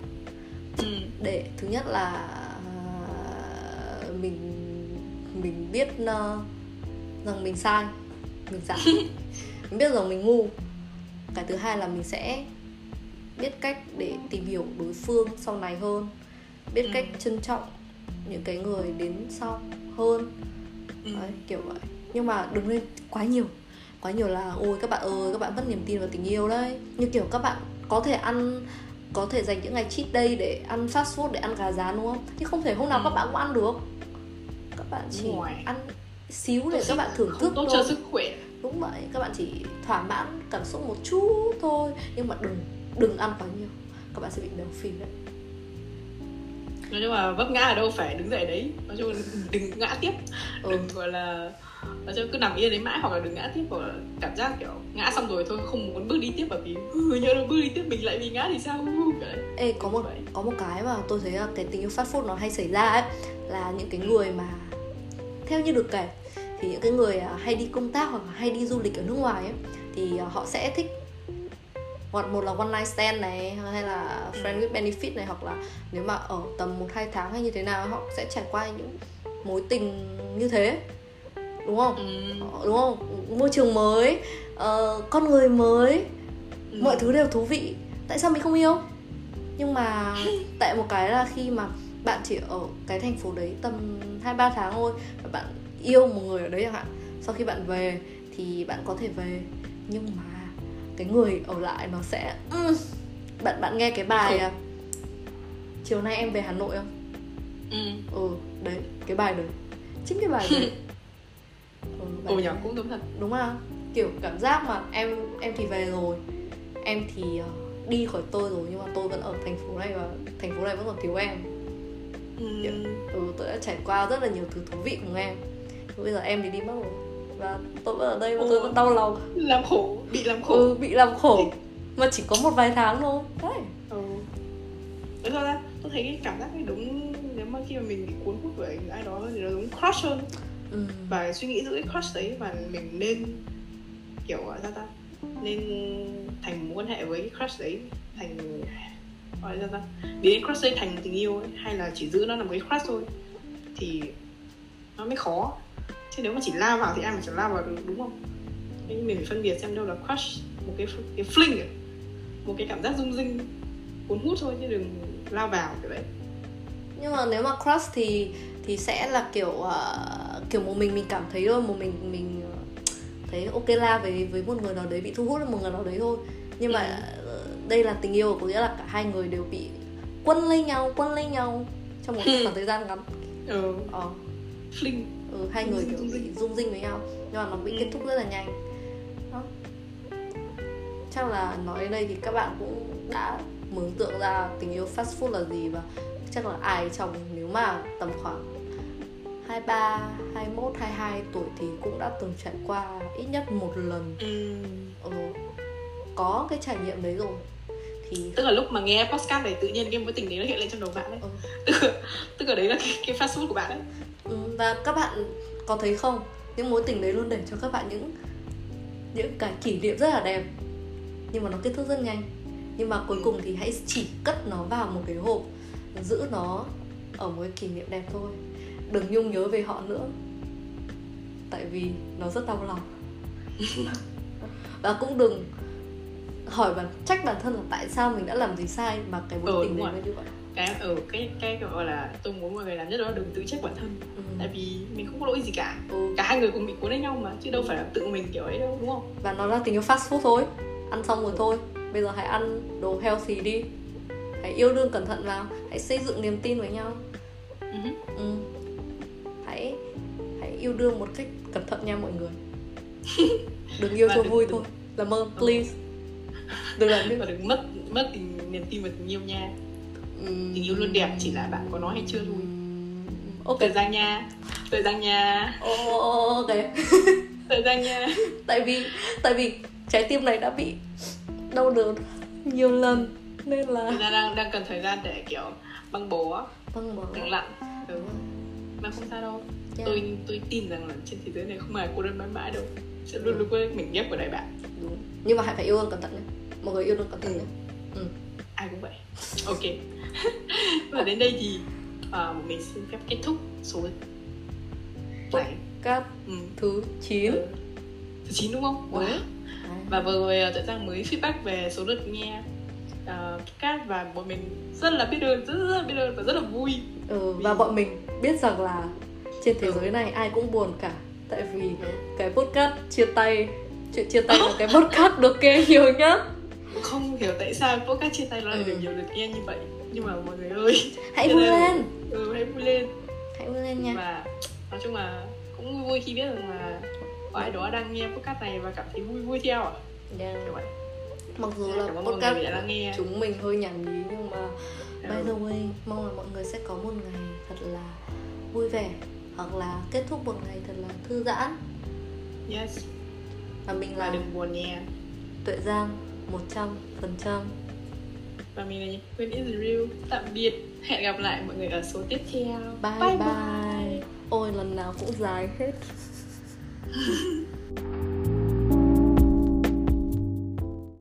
Speaker 2: ừ.
Speaker 1: để thứ nhất là à, mình mình biết ờ, rằng mình sai mình sai mình biết rằng mình ngu. Cái thứ hai là mình sẽ biết cách để tìm hiểu đối phương sau này hơn. Biết
Speaker 2: Ừ.
Speaker 1: cách trân trọng những cái người đến sau hơn.
Speaker 2: Ừ.
Speaker 1: Đấy, kiểu vậy. Nhưng mà đừng lên quá nhiều. Quá nhiều là ôi các bạn ơi các bạn mất niềm tin vào tình yêu đấy. Như kiểu các bạn có thể ăn có thể dành những ngày cheat day để ăn fast food để ăn gà rán đúng không? Nhưng không thể hôm nào
Speaker 2: Ừ.
Speaker 1: các bạn cũng ăn được. Các bạn chỉ ăn xíu để các bạn thưởng
Speaker 2: không
Speaker 1: thức
Speaker 2: tốt
Speaker 1: thôi.
Speaker 2: cho sức khỏe
Speaker 1: đúng vậy các bạn chỉ thỏa mãn cảm xúc một chút thôi nhưng mà đừng đừng ăn quá nhiều các bạn sẽ bị béo phì đấy
Speaker 2: nói chung là vấp ngã ở đâu phải đứng dậy đấy nói chung là đừng ngã tiếp
Speaker 1: ừ.
Speaker 2: đừng gọi là nói chung cứ nằm yên đấy mãi hoặc là đừng ngã tiếp hoặc là cảm giác kiểu ngã xong rồi thôi không muốn bước đi tiếp bởi vì nhớ là bước đi tiếp mình lại bị ngã thì sao đấy.
Speaker 1: Ê, có một
Speaker 2: Vậy.
Speaker 1: có một cái mà tôi thấy là cái tình yêu fast food nó hay xảy ra ấy là những cái người mà theo như được kể thì những cái người à, hay đi công tác hoặc hay đi du lịch ở nước ngoài ấy thì à, họ sẽ thích hoặc một là one night stand này hay là friend with benefit này hoặc là nếu mà ở tầm một hai tháng hay như thế nào họ sẽ trải qua những mối tình như thế đúng không
Speaker 2: ừ.
Speaker 1: Ờ, đúng không môi trường mới uh, con người mới
Speaker 2: Ừ.
Speaker 1: mọi thứ đều thú vị tại sao mình không yêu nhưng mà tại một cái là khi mà bạn chỉ ở cái thành phố đấy tầm hai ba tháng thôi và bạn yêu một người ở đấy chẳng hạn. Sau khi bạn về thì bạn có thể về. Nhưng mà cái người ở lại nó sẽ ừ. bạn bạn nghe cái bài à, chiều nay em về hà nội không?
Speaker 2: Ừ.
Speaker 1: Ừ đấy cái bài đấy. Chính cái bài đấy. Ừ, bài
Speaker 2: ồ nhở cũng đúng thật.
Speaker 1: Đúng không? Kiểu cảm giác mà em em thì về rồi em thì ờ, đi khỏi tôi rồi nhưng mà tôi vẫn ở thành phố này và thành phố này vẫn còn thiếu em.
Speaker 2: Ừ.
Speaker 1: ừ, tôi đã trải qua rất là nhiều thứ thú vị cùng em bây giờ em thì đi mất rồi. Và tôi vẫn ở đây và tôi
Speaker 2: Ồ.
Speaker 1: vẫn đau lòng.
Speaker 2: Làm khổ bị làm khổ.
Speaker 1: Ừ, bị làm khổ. Mà chỉ có một vài tháng thôi. Đấy.
Speaker 2: Ừ. Đúng rồi ra tôi thấy cái cảm giác này đúng nếu mà khi mà mình bị cuốn hút bởi ai đó thì nó đúng crush hơn.
Speaker 1: Ừ.
Speaker 2: và suy nghĩ giữ cái crush đấy và mình nên kiểu gọi ra ta nên thành mối quan hệ với cái crush đấy thành gọi ra ta biến crush đấy thành tình yêu ấy, hay là chỉ giữ nó là một cái crush thôi thì nó mới khó chứ nếu mà chỉ lao vào thì ai mà chẳng lao vào được đúng không? Nên mình phải phân biệt xem đâu là crush một cái cái fling ấy. một cái cảm giác rung rinh cuốn hút thôi chứ đừng lao vào kiểu đấy.
Speaker 1: Nhưng mà nếu mà crush thì thì sẽ là kiểu ờ, kiểu một mình mình cảm thấy thôi một mình mình ờ, thấy ok la với với một người nào đấy bị thu hút một người nào đấy thôi. Nhưng mà ờ, đây là tình yêu có nghĩa là cả hai người đều bị quân lấy nhau quân lấy nhau trong một khoảng thời gian ngắn.
Speaker 2: Ừ,
Speaker 1: ờ
Speaker 2: fling
Speaker 1: ừ, hai người kiểu bị rung rinh với nhau nhưng mà nó bị
Speaker 2: Ừ.
Speaker 1: kết thúc rất là nhanh. Đó. Chắc là nói đến đây thì các bạn cũng đã mường tượng ra tình yêu fast food là gì và chắc là ai trong nếu mà tầm khoảng 23, 21, 22 tuổi thì cũng đã từng trải qua ít nhất một lần.
Speaker 2: Ừ.
Speaker 1: ừ, có cái trải nghiệm đấy rồi. Thì
Speaker 2: tức là lúc mà nghe podcast này tự nhiên cái mối tình đấy nó hiện lên trong đầu bạn đấy
Speaker 1: ừ,
Speaker 2: tức là, tức là đấy là cái, cái fast food của bạn đấy
Speaker 1: Ừ, và các bạn có thấy không? Những mối tình đấy luôn để cho các bạn những những cái kỷ niệm rất là đẹp. Nhưng mà nó kết thúc rất nhanh. Nhưng mà cuối cùng thì hãy chỉ cất nó vào một cái hộp giữ nó ở một cái kỷ niệm đẹp thôi. Đừng nhung nhớ về họ nữa. Tại vì nó rất đau lòng. Và cũng đừng hỏi bản trách bản thân là tại sao mình đã làm gì sai mà cái mối
Speaker 2: Ừ,
Speaker 1: tình đấy nó như vậy
Speaker 2: cái ở cái cái gọi là tôi muốn mọi người làm nhất đó là đừng tự trách bản thân.
Speaker 1: Ừ.
Speaker 2: tại vì mình không có lỗi gì cả.
Speaker 1: Ừ.
Speaker 2: cả hai người cùng bị cuốn lấy nhau mà chứ đâu phải là tự mình kiểu ấy đâu đúng không?
Speaker 1: Và nó là tình yêu fast food thôi. Ăn xong rồi thôi. Bây giờ hãy ăn đồ healthy đi. Hãy yêu đương cẩn thận vào. Hãy xây dựng niềm tin với nhau.
Speaker 2: Ừ.
Speaker 1: ừ. hãy hãy yêu đương một cách cẩn thận nha mọi người. Đừng yêu
Speaker 2: Và
Speaker 1: cho vui
Speaker 2: đừng-
Speaker 1: thôi. Làm ơn please. Đừng làm
Speaker 2: và đừng mất mất tình niềm tin vào tình yêu nha tình yêu luôn đẹp chỉ là bạn có nói hay chưa thôi.
Speaker 1: Ok.
Speaker 2: Thời gian nha thời gian nha.
Speaker 1: Ok.
Speaker 2: Thời gian nha.
Speaker 1: Tại vì tại vì trái tim này đã bị đau đớn nhiều lần nên là
Speaker 2: gian đang đang cần thời gian để kiểu băng bó.
Speaker 1: Bỏ
Speaker 2: lắng lặng. Ừ. mà không sao đâu.
Speaker 1: Yeah.
Speaker 2: tôi tôi tin rằng là trên thế giới này không ai cô đơn mãi mãi đâu. Sẽ luôn luôn có mình ghép vào đại bạn.
Speaker 1: Đúng. Nhưng mà hãy phải yêu đương cẩn thận nhé. Mọi người yêu đương cẩn thận nhé. Ừ.
Speaker 2: ai cũng vậy. Ok và đến đây thì à, mình xin phép kết thúc số bảy
Speaker 1: cát
Speaker 2: ừ.
Speaker 1: thứ 9
Speaker 2: Ừ. thứ chín đúng không wow. và vừa rồi à, tự giang mới feedback về số lượt nghe uh, podcast và bọn mình rất là biết ơn rất, rất, rất biết ơn và rất là vui
Speaker 1: ừ, và bọn mình biết rằng là trên thế
Speaker 2: Ừ.
Speaker 1: giới này ai cũng buồn cả tại vì cái podcast chia tay chuyện chia tay là cái podcast được nghe nhiều nhất
Speaker 2: không hiểu tại sao podcast chia tay nó lại
Speaker 1: Ừ.
Speaker 2: được nhiều lượt nghe như vậy nhưng mà mọi người ơi.
Speaker 1: Hãy vui lên.
Speaker 2: Ừ, hãy vui lên.
Speaker 1: Hãy vui lên nha.
Speaker 2: Và nói chung là cũng vui khi biết rằng là có ai đó đang nghe podcast này và cảm thấy vui vui theo ạ.
Speaker 1: Yeah.
Speaker 2: kiểu vậy
Speaker 1: mặc dù là podcast chúng mình hơi nhảm nhí nhưng mà by
Speaker 2: Ừ.
Speaker 1: the way mong là mọi người sẽ có một ngày thật là vui vẻ hoặc là kết thúc một ngày thật là thư giãn.
Speaker 2: Yes.
Speaker 1: Và mình là
Speaker 2: đừng buồn nhé.
Speaker 1: tuệ giang 100 phần trăm
Speaker 2: và mình là Quên is real tạm biệt. Hẹn gặp lại mọi người ở số tiếp theo.
Speaker 1: Bye bye, bye. ôi lần nào cũng dài hết